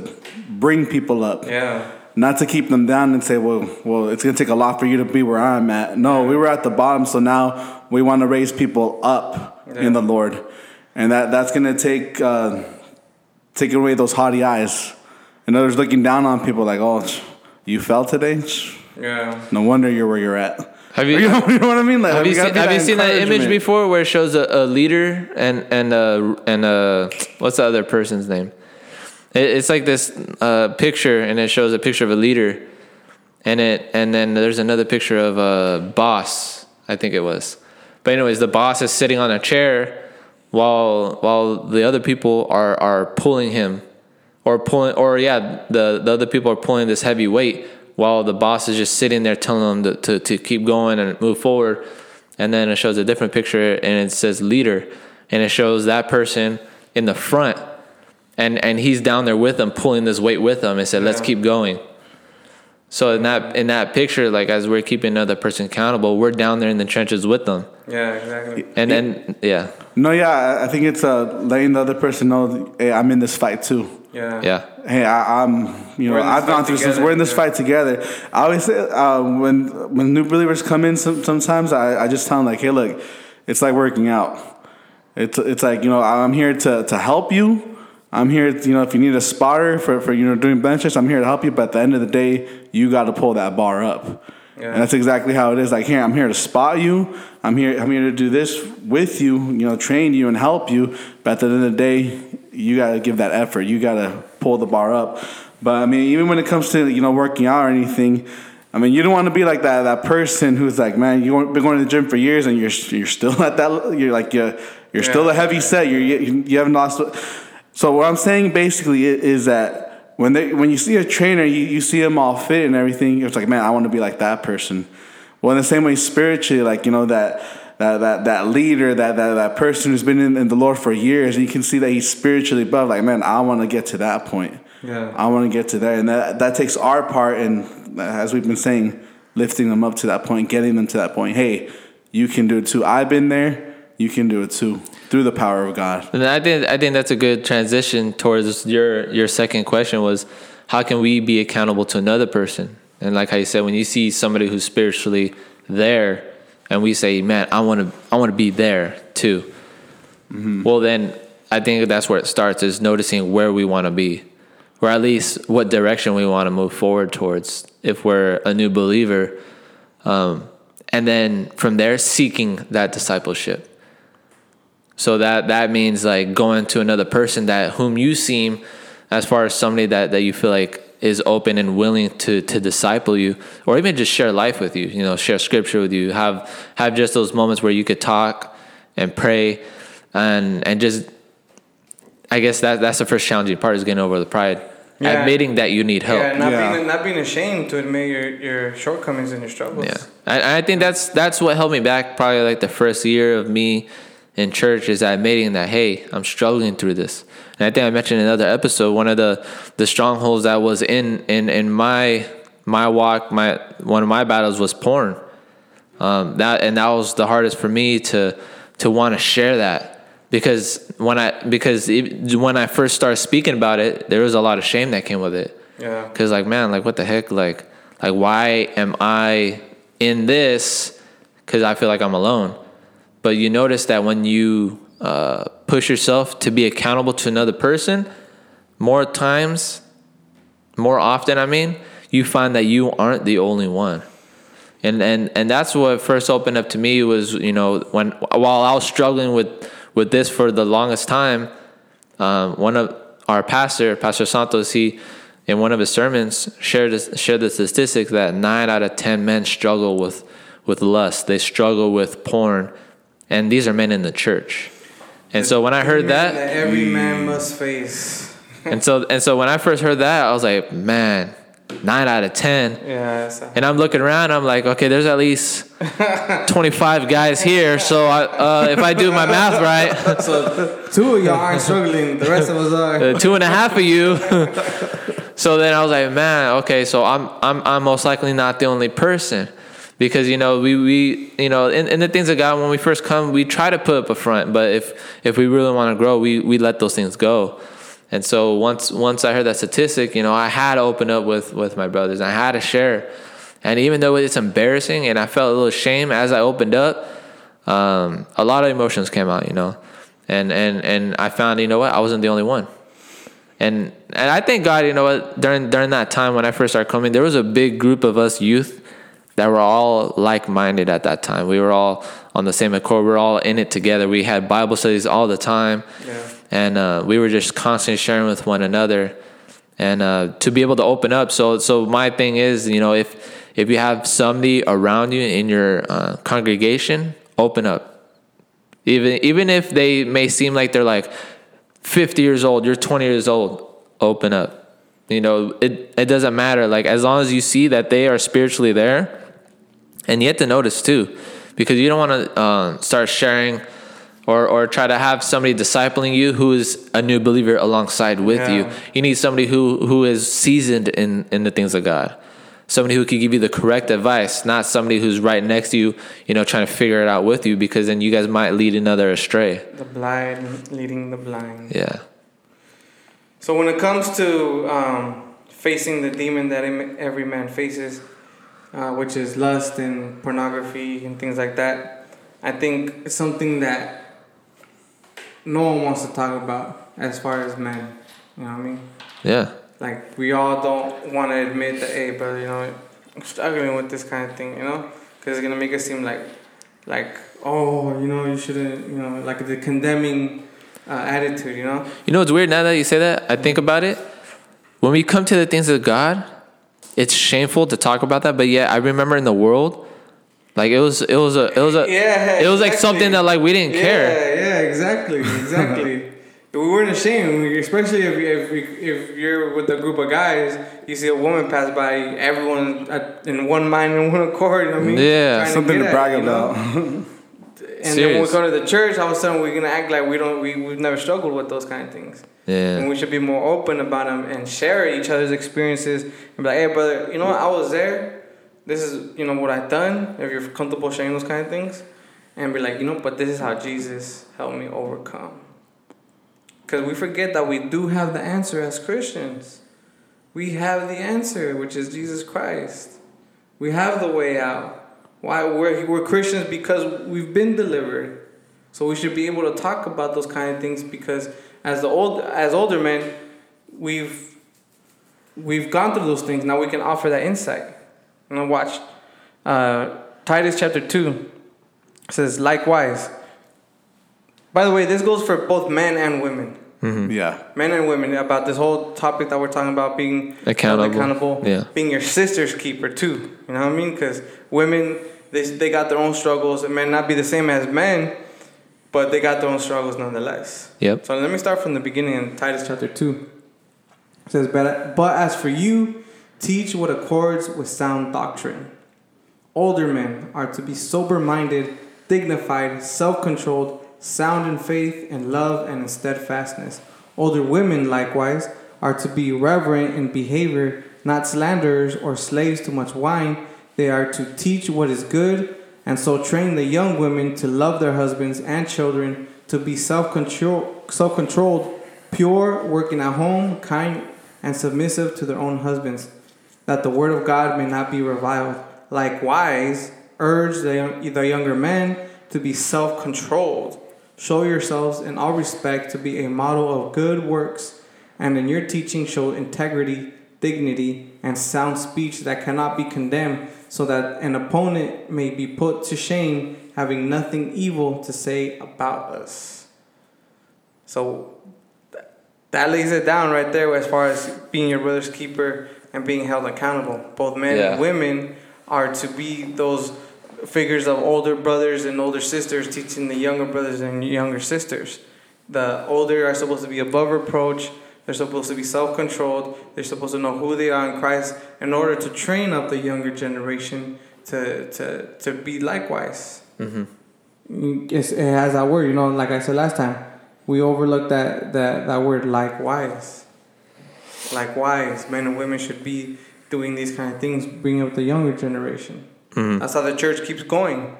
bring people up, Yeah. not to keep them down and say, "Well, well, it's gonna take a lot for you to be where I'm at." No, we were at the bottom, so now we want to raise people up in the Lord, and that that's gonna take uh, taking away those haughty eyes, and others looking down on people like, "Oh, you fell today." Yeah. No wonder you're where you're at. Have you- you know, you know what I mean? Like, have you seen, be have you seen that image before where it shows a, a leader and and uh and uh what's the other person's name? It, it's like this uh picture and it shows a picture of a leader, and it and then there's another picture of a boss. I think it was, but anyways, the boss is sitting on a chair while while the other people are are pulling him, or pulling or yeah the the other people are pulling this heavy weight while the boss is just sitting there telling them to, to, to keep going and move forward. And then it shows a different picture and it says leader. And it shows that person in the front. And, and he's down there with them, pulling this weight with them and said, let's keep going. So in that in that picture, like as we're keeping another person accountable, we're down there in the trenches with them. Yeah. Exactly. And then yeah. No, yeah, I- I think it's uh, letting the other person know, hey, I'm in this fight too. Yeah. Yeah. Hey, I, I'm, you know, We're in this I've gone through this. together, We're in this yeah. fight together. I always say, uh, when when new believers come in, some, sometimes I, I just tell them like, hey, look, it's like working out. It's it's like you know, I'm here to to help you. I'm here, you know, if you need a spotter for, for you know doing bench benches, I'm here to help you. But at the end of the day, you got to pull that bar up. Yeah. And that's exactly how it is. Like here, I'm here to spot you. I'm here. I'm here to do this with you. You know, train you and help you. But at the end of the day, you got to give that effort. You got to pull the bar up. But I mean, even when it comes to you know working out or anything, I mean, you don't want to be like that that person who's like, man, you've been going to the gym for years and you're you're still at that. You're like you're you're still a heavy set. You're you, you haven't lost. So what I'm saying basically is that when they when you see a trainer, you, you see them all fit and everything. It's like, man, I want to be like that person. Well, in the same way, spiritually, like you know that. That, that, that leader, that, that, that person who's been in, in the Lord for years, and you can see that he's spiritually above. Like, man, I want to get to that point. Yeah. I want to get to there, and that that takes our part And as we've been saying, lifting them up to that point, getting them to that point. Hey, you can do it too. I've been there. You can do it too through the power of God. And I think I think that's a good transition towards your your second question was how can we be accountable to another person? And like how you said, when you see somebody who's spiritually there, and we say, "Man, I want to I want to be there too." Well, then I think that's where it starts is noticing where we want to be, or at least what direction we want to move forward towards. If we're a new believer, um, and then from there seeking that discipleship. So that that means like going to another person that whom you seem as far as somebody that, that you feel like is open and willing to to disciple you or even just share life with you, you know, share scripture with you, have have just those moments where you could talk and pray and and just I guess that that's the first challenging part is getting over the pride. Yeah. Admitting that you need help. Yeah, not Yeah. being not being ashamed to admit your, your shortcomings and your struggles. Yeah, I, I think that's that's what held me back. Probably like the first year of me in church is admitting that hey, I'm struggling through this. And I think I mentioned in another episode one of the the strongholds that was in in in my my walk. My one of my battles was porn. Um, that and that was the hardest for me to to want to share that because when I because it, when I first started speaking about it, there was a lot of shame that came with it. Yeah. Cause like man, like what the heck, like like why am I in this? Cause I feel like I'm alone. But you notice that when you uh, push yourself to be accountable to another person, more times, more often, I mean, you find that you aren't the only one. And and and that's what first opened up to me was you know when while I was struggling with with this for the longest time, um, one of our pastor, Pastor Santos, he in one of his sermons shared shared the statistic that nine out of ten men struggle with with lust. They struggle with porn, and these are men in the church. And so when I heard Man that, every man must face. and so and so when I first heard that, I was like, man, nine out of ten. Yeah. And I'm looking around. I'm like, okay, there's at least 25 guys here. So I, uh, if I do my math right, so two of y'all aren't struggling. The rest of us are. uh, two and a half of you. so then I was like, man, okay, so I'm I'm I'm most likely not the only person. Because you know we, we you know in, in the things of God when we first come we try to put up a front but if if we really want to grow we we let those things go. And so once once I heard that statistic you know I had to open up with with my brothers. I had to share. And even though it's embarrassing and I felt a little shame as I opened up um, a lot of emotions came out you know. And and and I found you know what? I wasn't the only one. And and I thank God, you know what, during during that time when I first started coming, there was a big group of us youth that were all like minded at that time. We were all on the same accord. We were all in it together. We had Bible studies all the time, Yeah. and uh, we were just constantly sharing with one another, and uh, to be able to open up. So so my thing is, you know, if if you have somebody around you in your uh, congregation, open up. Even even if they may seem like they're like 50 years old, you're 20 years old, open up. You know, it, it doesn't matter. Like, as long as you see that they are spiritually there, and you have to notice too, because you don't want to uh, start sharing or, or try to have somebody discipling you who is a new believer alongside with you. Yeah. You need somebody who, who is seasoned in, in the things of God. Somebody who can give you the correct advice, not somebody who's right next to you, you know, trying to figure it out with you, because then you guys might lead another astray. The blind leading the blind. Yeah. So when it comes to um, facing the demon that every man faces, uh, which is lust and pornography and things like that, I think it's something that no one wants to talk about as far as men. You know what I mean? Yeah. Like we all don't want to admit that, hey, brother, you know, struggling with this kind of thing, you know, because it's gonna make us seem like, like, oh, you know, you shouldn't, you know, like the condemning uh, attitude, you know. You know, it's weird now that you say that. I think about it. When we come to the things of God, it's shameful to talk about that. But yeah, I remember in the world, like it was, it was a, it was a, Yeah, it was like something that like we didn't yeah, care. Yeah, exactly, exactly. we weren't ashamed, we- especially if if, we, if you're with a group of guys, you see a woman pass by, everyone at, in one mind and one accord. You know I mean? Yeah. Something get to at brag it, you know? And then when we Serious. go to the church, all of a sudden we're gonna act like we don't, we we've never struggled with those kind of things. Yeah. And we should be more open about them and share each other's experiences and be like, hey, brother, you know what? I was there. This is, you know, what I've done. If you're comfortable sharing those kind of things. And be like, you know, but this is how Jesus helped me overcome. Because we forget that we do have the answer as Christians. We have the answer, which is Jesus Christ. We have the way out. Why we're, we're Christians because we've been delivered. So we should be able to talk about those kind of things because as the old as older men, we've we've gone through those things. Now we can offer that insight. And I watched uh, Titus chapter two says likewise. By the way, this goes for both men and women. Yeah. Men and women about this whole topic that we're talking about being Accountable. accountable, Yeah. being your sister's keeper too. You know what I mean? Because women, they they got their own struggles. It may not be the same as men, but they got their own struggles nonetheless. Yep. So let me start from the beginning in Titus chapter 2. It says, but, but as for you, teach what accords with sound doctrine. Older men are to be sober minded, dignified, self controlled, sound in faith, and love, and in steadfastness. Older women, likewise, are to be reverent in behavior, not slanderers or slaves to much wine. They are to teach what is good, and so train the young women to love their husbands and children, to be self controlled, pure, working at home, kind, and submissive to their own husbands, that the word of God may not be reviled. Likewise, urge the, the younger men to be self controlled. Show yourselves in all respect to be a model of good works, and in your teaching show integrity, dignity, and sound speech that cannot be condemned, so that an opponent may be put to shame, having nothing evil to say about us. So that lays it down right there as far as being your brother's keeper and being held accountable. Both men Yeah. and women are to be those figures of older brothers and older sisters teaching the younger brothers and younger sisters. The older are supposed to be above reproach. They're supposed to be self controlled. They're supposed to know who they are in Christ in order to train up the younger generation to, to, to be likewise. It's, it has that word, you know, like I said last time, we overlooked that, that, that word likewise. Likewise, men and women should be doing these kind of things, bringing up the younger generation. That's how the church keeps going.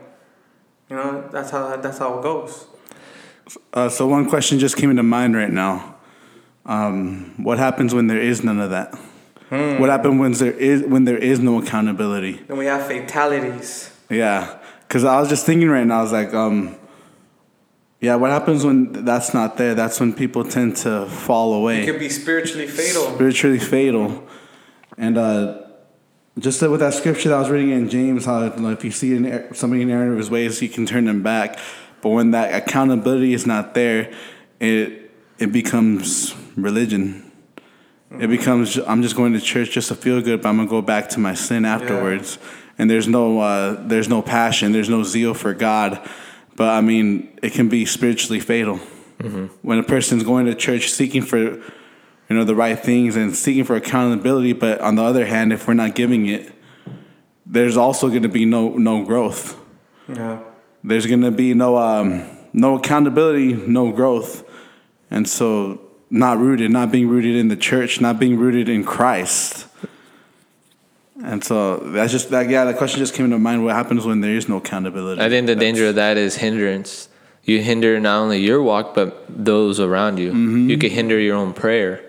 You know, that's how that's how it goes. Uh, so one question just came into mind right now. Um, what happens when there is none of that? What happens when there is when there is no accountability? Then we have fatalities. Yeah, because I was just thinking right now. I was like, um, yeah, what happens when that's not there? That's when people tend to fall away. It could be spiritually fatal. spiritually fatal. And uh, just with that scripture that I was reading in James, how if you see an, somebody in error of his ways, you can turn them back. But when that accountability is not there, it it becomes religion. It becomes I'm just going to church just to feel good, but I'm gonna go back to my sin afterwards. And there's no uh, there's no passion, there's no zeal for God. But I mean, it can be spiritually fatal when a person's going to church seeking for you know the right things and seeking for accountability. But on the other hand, if we're not giving it, there's also going to be no no growth. Yeah. There's going to be no um, no accountability, no growth, and so not rooted, not being rooted in the church, not being rooted in Christ. And so that's just that. Yeah, the question just came into mind. What happens when there is no accountability? I think the danger of that is hindrance. You hinder not only your walk, but those around you. Mm-hmm. You could hinder your own prayer.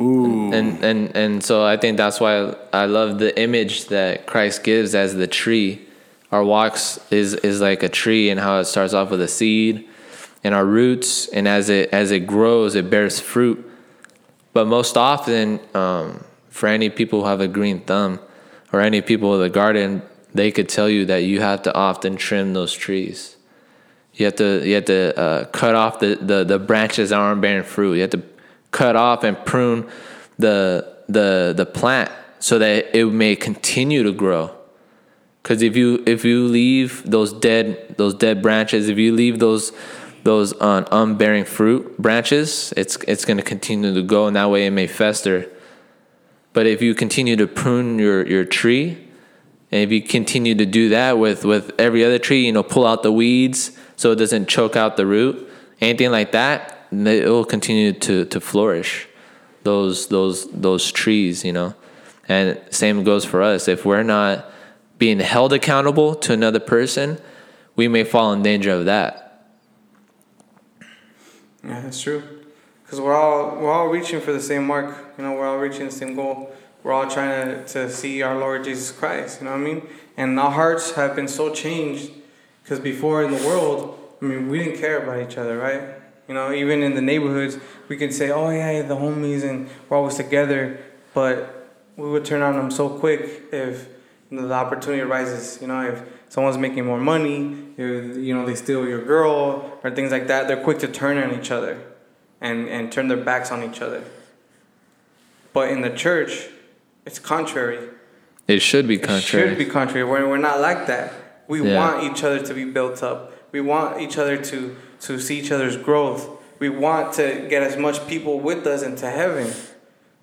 Ooh, And, and, and so I think that's why I love the image that Christ gives as the tree. Our walks is, is like a tree and how it starts off with a seed and our roots. And as it, as it grows, it bears fruit. But most often, um, for any people who have a green thumb, or any people with a garden, they could tell you that you have to often trim those trees. You have to you have to uh, cut off the, the, the branches that aren't bearing fruit. You have to cut off and prune the the the plant so that it may continue to grow. Because if you if you leave those dead those dead branches, if you leave those those un, unbearing fruit branches, it's it's going to continue to go, and that way it may fester. But if you continue to prune your your tree, and if you continue to do that with with every other tree, you know, pull out the weeds so it doesn't choke out the root, anything like that, it will continue to to flourish. Those those those trees, you know, and same goes for us. If we're not being held accountable to another person, we may fall in danger of that. Yeah, that's true. Because we're all we're all reaching for the same mark. You know, we're all reaching the same goal. We're all trying to, to see our Lord Jesus Christ. You know what I mean? And our hearts have been so changed. Because before in the world, I mean, we didn't care about each other, right? You know, even in the neighborhoods, we could say, "Oh yeah, the homies," and we're always together. But we would turn on them so quick if the opportunity arises. You know, if someone's making more money, if, you know, they steal your girl or things like that, they're quick to turn on each other and, and turn their backs on each other. But in the church, it's contrary. It should be It contrary. should be contrary. We're, we're not like that. We Yeah. want each other to be built up. We want each other to, to see each other's growth. We want to get as much people with us into heaven.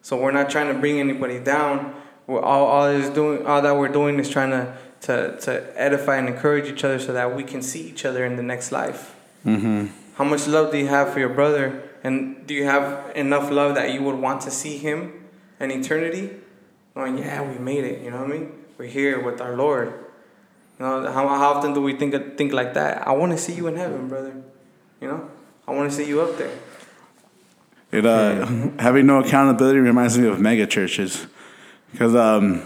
So we're not trying to bring anybody down. We're all, all is doing all that we're doing is trying to, to, to edify and encourage each other so that we can see each other in the next life. Mm-hmm. How much love do you have for your brother? And do you have enough love that you would want to see him in eternity? Going, yeah, we made it. You know what I mean? We're here with our Lord. You know, how, how often do we think think like that? I want to see you in heaven, brother. You know, I want to see you up there. It uh, having no accountability reminds me of mega churches, because um,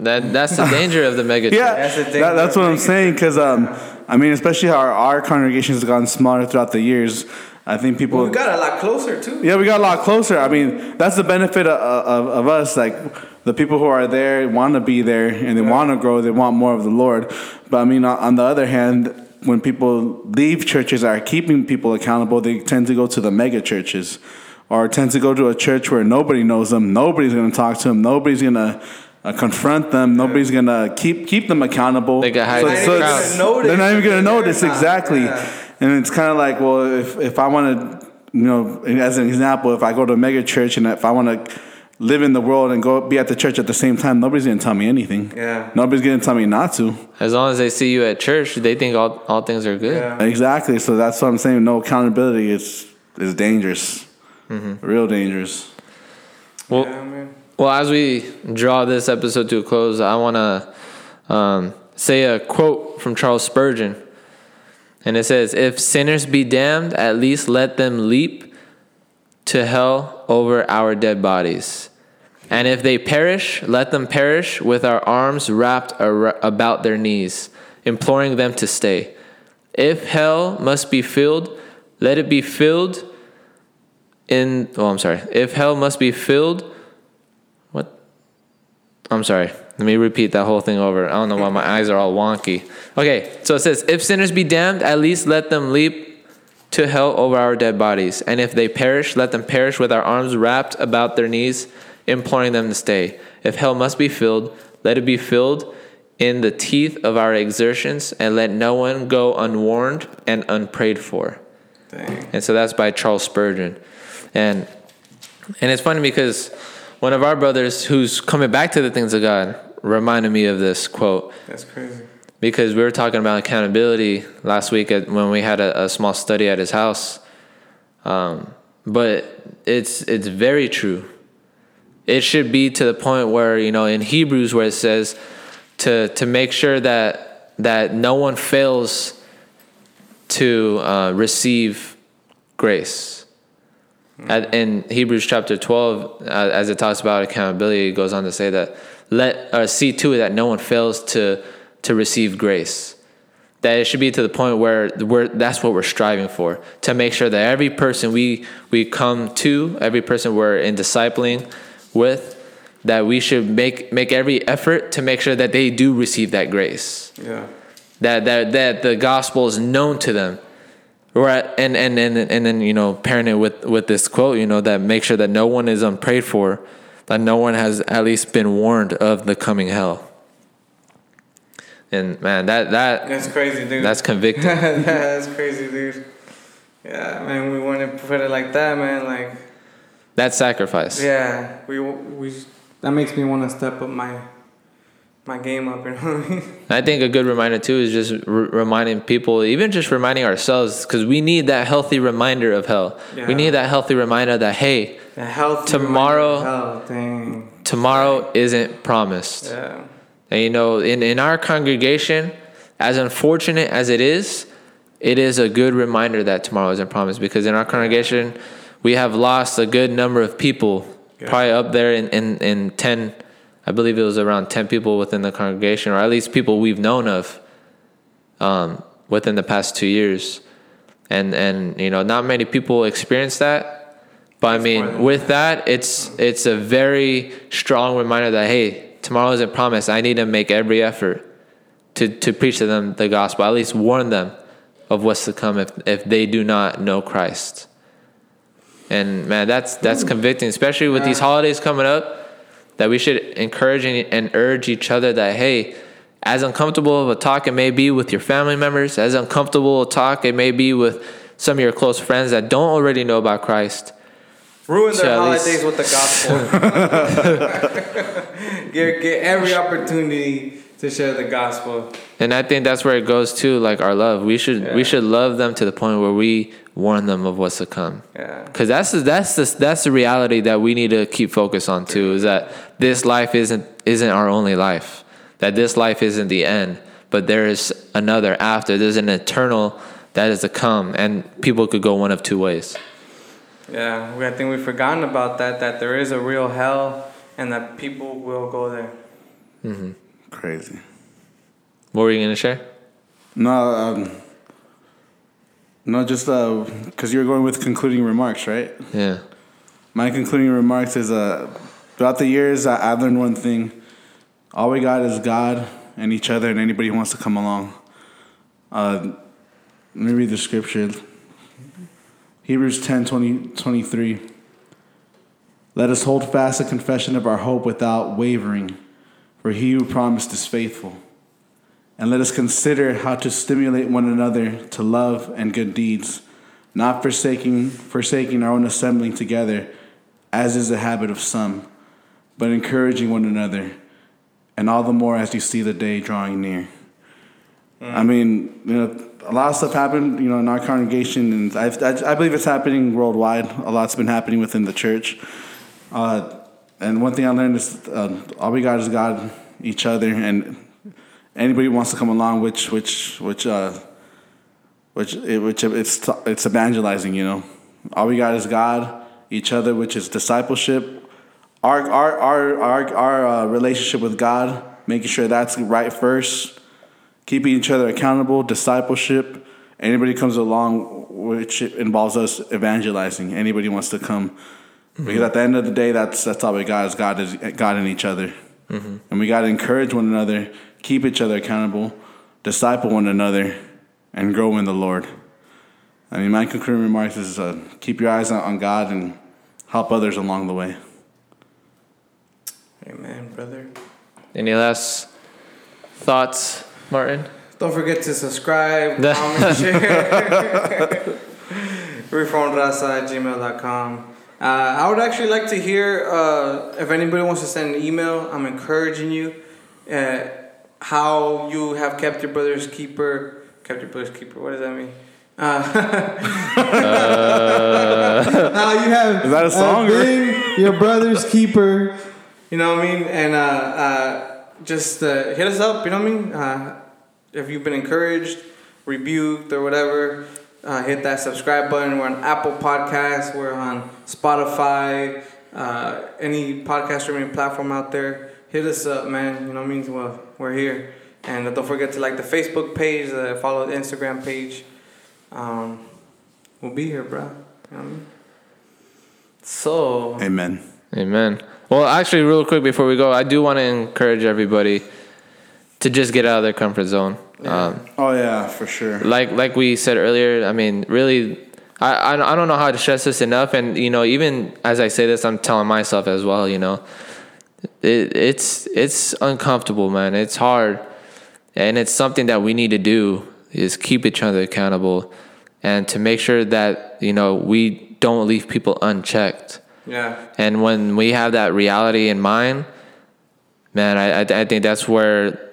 That that's the danger of the mega yeah. That's that, that's what I'm saying. Because um, I mean, especially how our, our congregation has gotten smaller throughout the years. I think people. Well, we got a lot closer too. Yeah, we got a lot closer. I mean, that's the benefit of, of, of us. Like the people who are there want to be there and they want to grow. They want more of the Lord. But I mean, on- on the other hand, when people leave churches that are keeping people accountable, they tend to go to the mega churches, or tend to go to a church where nobody knows them. Nobody's going to talk to them. Nobody's going to. Uh, confront them. Nobody's gonna keep keep them accountable. They got hide So- in the so crowd. it's- Notice They're not even gonna that they're notice not. exactly. Yeah. And it's kind of like, well, if, if I want to, you know, as an example, if I go to a mega church and if I want to live in the world and go be at the church at the same time, nobody's going to tell me anything. Yeah. Nobody's going to tell me not to. As long as they see you at church, they think all, all things are good. Yeah. Exactly. So that's what I'm saying. No accountability is is dangerous. Real dangerous. Well, Yeah, man. well, as we draw this episode to a close, I want to um, say a quote from Charles Spurgeon. And it says, If sinners be damned, at least let them leap to hell over our dead bodies. And if they perish, let them perish with our arms wrapped ar- about their knees, imploring them to stay. If hell must be filled, let it be filled in. Oh, I'm sorry. If hell must be filled, what? I'm sorry. Let me repeat that whole thing over. I don't know why my eyes are all wonky. Okay, so it says, If sinners be damned, at least let them leap to hell over our dead bodies. And if they perish, let them perish with our arms wrapped about their knees, imploring them to stay. If hell must be filled, let it be filled in the teeth of our exertions, and let no one go unwarned and unprayed for. Dang. And so that's by Charles Spurgeon. And and it's funny because one of our brothers who's coming back to the things of God reminded me of this quote That's crazy. because we were talking about accountability last week at, when we had a, a small study at his house. Um, but it's it's very true. It should be to the point where you know in Hebrews where it says to to make sure that that no one fails to uh, receive grace. At, in Hebrews chapter 12, uh, as it talks about accountability, it goes on to say that let uh, see to it that no one fails to to receive grace. That it should be to the point where we're, that's what we're striving for to make sure that every person we we come to, every person we're in discipling with, that we should make make every effort to make sure that they do receive that grace Yeah. that that that the gospel is known to them and and and and then you know pairing it with with this quote you know that make sure that no one is unprayed for that no one has at least been warned of the coming hell and man that that That's crazy, dude. that's convicting That's crazy, dude. Yeah, man. We want to put it like that, man. Like, that sacrifice yeah, we we. That makes me want to step up my my game up. You know I think a good reminder too is just r- reminding people, even just reminding ourselves, because we need that healthy reminder of hell. Yeah. We need that healthy reminder that hey, The Tomorrow- dang. tomorrow isn't promised. Yeah. And you know, in, in our congregation, as unfortunate as it is, it is a good reminder that tomorrow isn't promised because in our congregation, we have lost a good number of people, Yeah. probably up there in, in, in 10, I believe it was around 10 people within the congregation, or at least people we've known of um, within the past two years. And, and, you know, not many people experience that. But I mean, with that, it's it's a very strong reminder that hey, tomorrow isn't promised. I need to make every effort to to preach to them the gospel. At least warn them of what's to come if if they do not know Christ. And man, that's that's convicting, especially with these holidays coming up. That we should encourage and, urge each other that hey, as uncomfortable of a talk it may be with your family members, as uncomfortable a talk it may be with some of your close friends that don't already know about Christ. Ruin their at least- holidays with the gospel. get get every opportunity to share the gospel. And I think that's where it goes to, like our love. We should Yeah. we should love them to the point where we warn them of what's to come. Yeah. Because that's the, that's the that's the reality that we need to keep focus on too. Is that this life isn't isn't our only life. That this life isn't the end, but there is another after. There's an eternal that is to come, and people could go one of two ways. Yeah, I think we've forgotten about that. That there is a real hell, and that people will go there. Mm-hmm. Crazy. What were you gonna share? No, um, no, just because you're going with concluding remarks, right? Yeah. My concluding remarks is uh, throughout the years, I, I've learned one thing. All we got is God and each other and anybody who wants to come along. Uh, let me read the scripture Hebrews 10 20, 23. Let us hold fast the confession of our hope without wavering, for he who promised is faithful. And let us consider how to stimulate one another to love and good deeds, not forsaking, forsaking our own assembling together, as is the habit of some, but encouraging one another, and all the more as you see the day drawing near. I mean, you know, a lot of stuff happened, you know, in our congregation, and I, I, I believe it's happening worldwide. A lot's been happening within the church. Uh, and one thing I learned is uh, all we got is God, each other, and anybody wants to come along, which which which uh, which which it's it's evangelizing. You know, all we got is God, each other, which is discipleship. Our our our our our uh, relationship with God, making sure that's right first, keeping each other accountable, discipleship. Anybody comes along, which involves us evangelizing. Anybody wants to come. Because at the end of the day, that's that's all we got is God is God in each other, and we got to encourage one another, keep each other accountable, disciple one another, and grow in the Lord. I mean, my concluding remarks is uh, keep your eyes on, on God and help others along the way. Amen, brother. Any last thoughts, Martin? Don't forget to subscribe, The- comment, share. Reformedraza at gmail.com. Uh, I would actually like to hear uh, if anybody wants to send an email. I'm encouraging you. Uh, how you have kept your brother's keeper. Kept your brother's keeper. What does that mean? Uh, how you have Is that a song, or- been your brother's keeper. You know what I mean? And uh, uh, just uh, hit us up. You know what I mean? Uh, if you've been encouraged, rebuked, or whatever, uh, hit that subscribe button. We're on Apple Podcasts. We're on Spotify. Uh, any podcast streaming platform out there, hit us up, man. You know what I mean? Well, we're here. And don't forget to like the Facebook page, uh, follow the Instagram page. Um, we'll be here, bro. You know what I mean? So, Amen. Amen. Well, actually, real quick before we go, I do want to encourage everybody to just get out of their comfort zone. Um, Oh yeah, for sure. like like we said earlier, I mean, really, I, I I don't know how to stress this enough. And you know, even as I say this, I'm telling myself as well. You know, it, it's it's uncomfortable, man. It's hard, and it's something that we need to do is keep each other accountable, and to make sure that you know we don't leave people unchecked. Yeah. And when we have that reality in mind, man, I, I I think that's where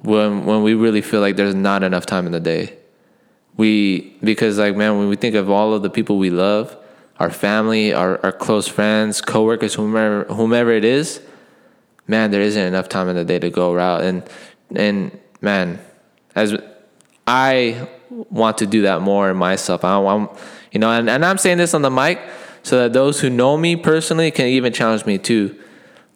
when when we really feel like there's not enough time in the day. We because like man, when we think of all of the people we love, our family, our, our close friends, coworkers, whomever whomever it is, man, there isn't enough time in the day to go around. And and man, as I want to do that more in myself. I want, you know, and, and I'm saying this on the mic so that those who know me personally can even challenge me too.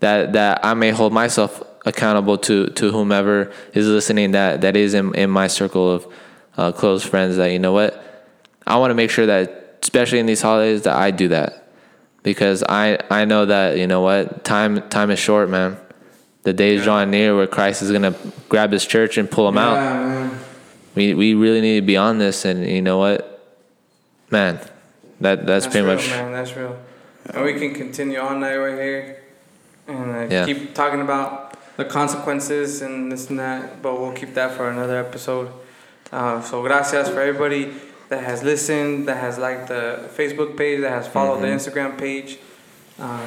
That that I may hold myself accountable to to whomever is listening that that is in, in my circle of uh, close friends. That you know what, I want to make sure that especially in these holidays that I do that because I I know that you know what time time is short, man. The day is drawing near where Christ is gonna grab his church and pull them out man. we we really need to be on this and you know what man that that's, pretty real, much man. That's real. And we can continue all night right here and uh, Yeah. keep talking about the consequences and this and that, but we'll keep that for another episode. Uh, so, gracias for everybody that has listened, that has liked the Facebook page, that has followed the Instagram page. Uh,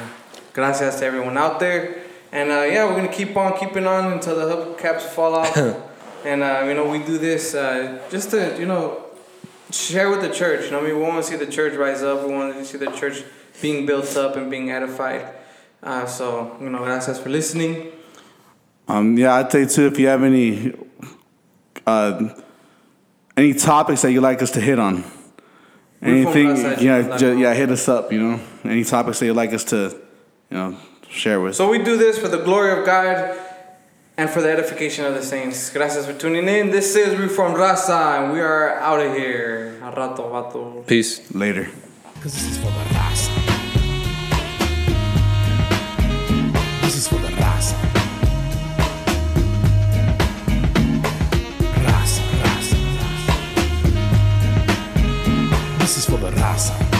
gracias to everyone out there. And uh, yeah, we're to keep on keeping on until the hubcaps fall off. and, uh, you know, we do this uh, just to, you know, share with the church. You know, I mean, we want to see the church rise up. We want to see the church being built up and being edified. Uh, so, you know, gracias for listening. Um, yeah, I'd say too if you have any uh, any topics that you'd like us to hit on, anything, Reform yeah, ju- yeah, hit us up. You know, any topics that you'd like us to, you know, share with. So we do this for the glory of God and for the edification of the saints. Gracias for tuning in. This is Reformed Raza, and we are out of here. A rato, vato. peace Later. Cause this is for the raza. This is for the raza. Raza, raza,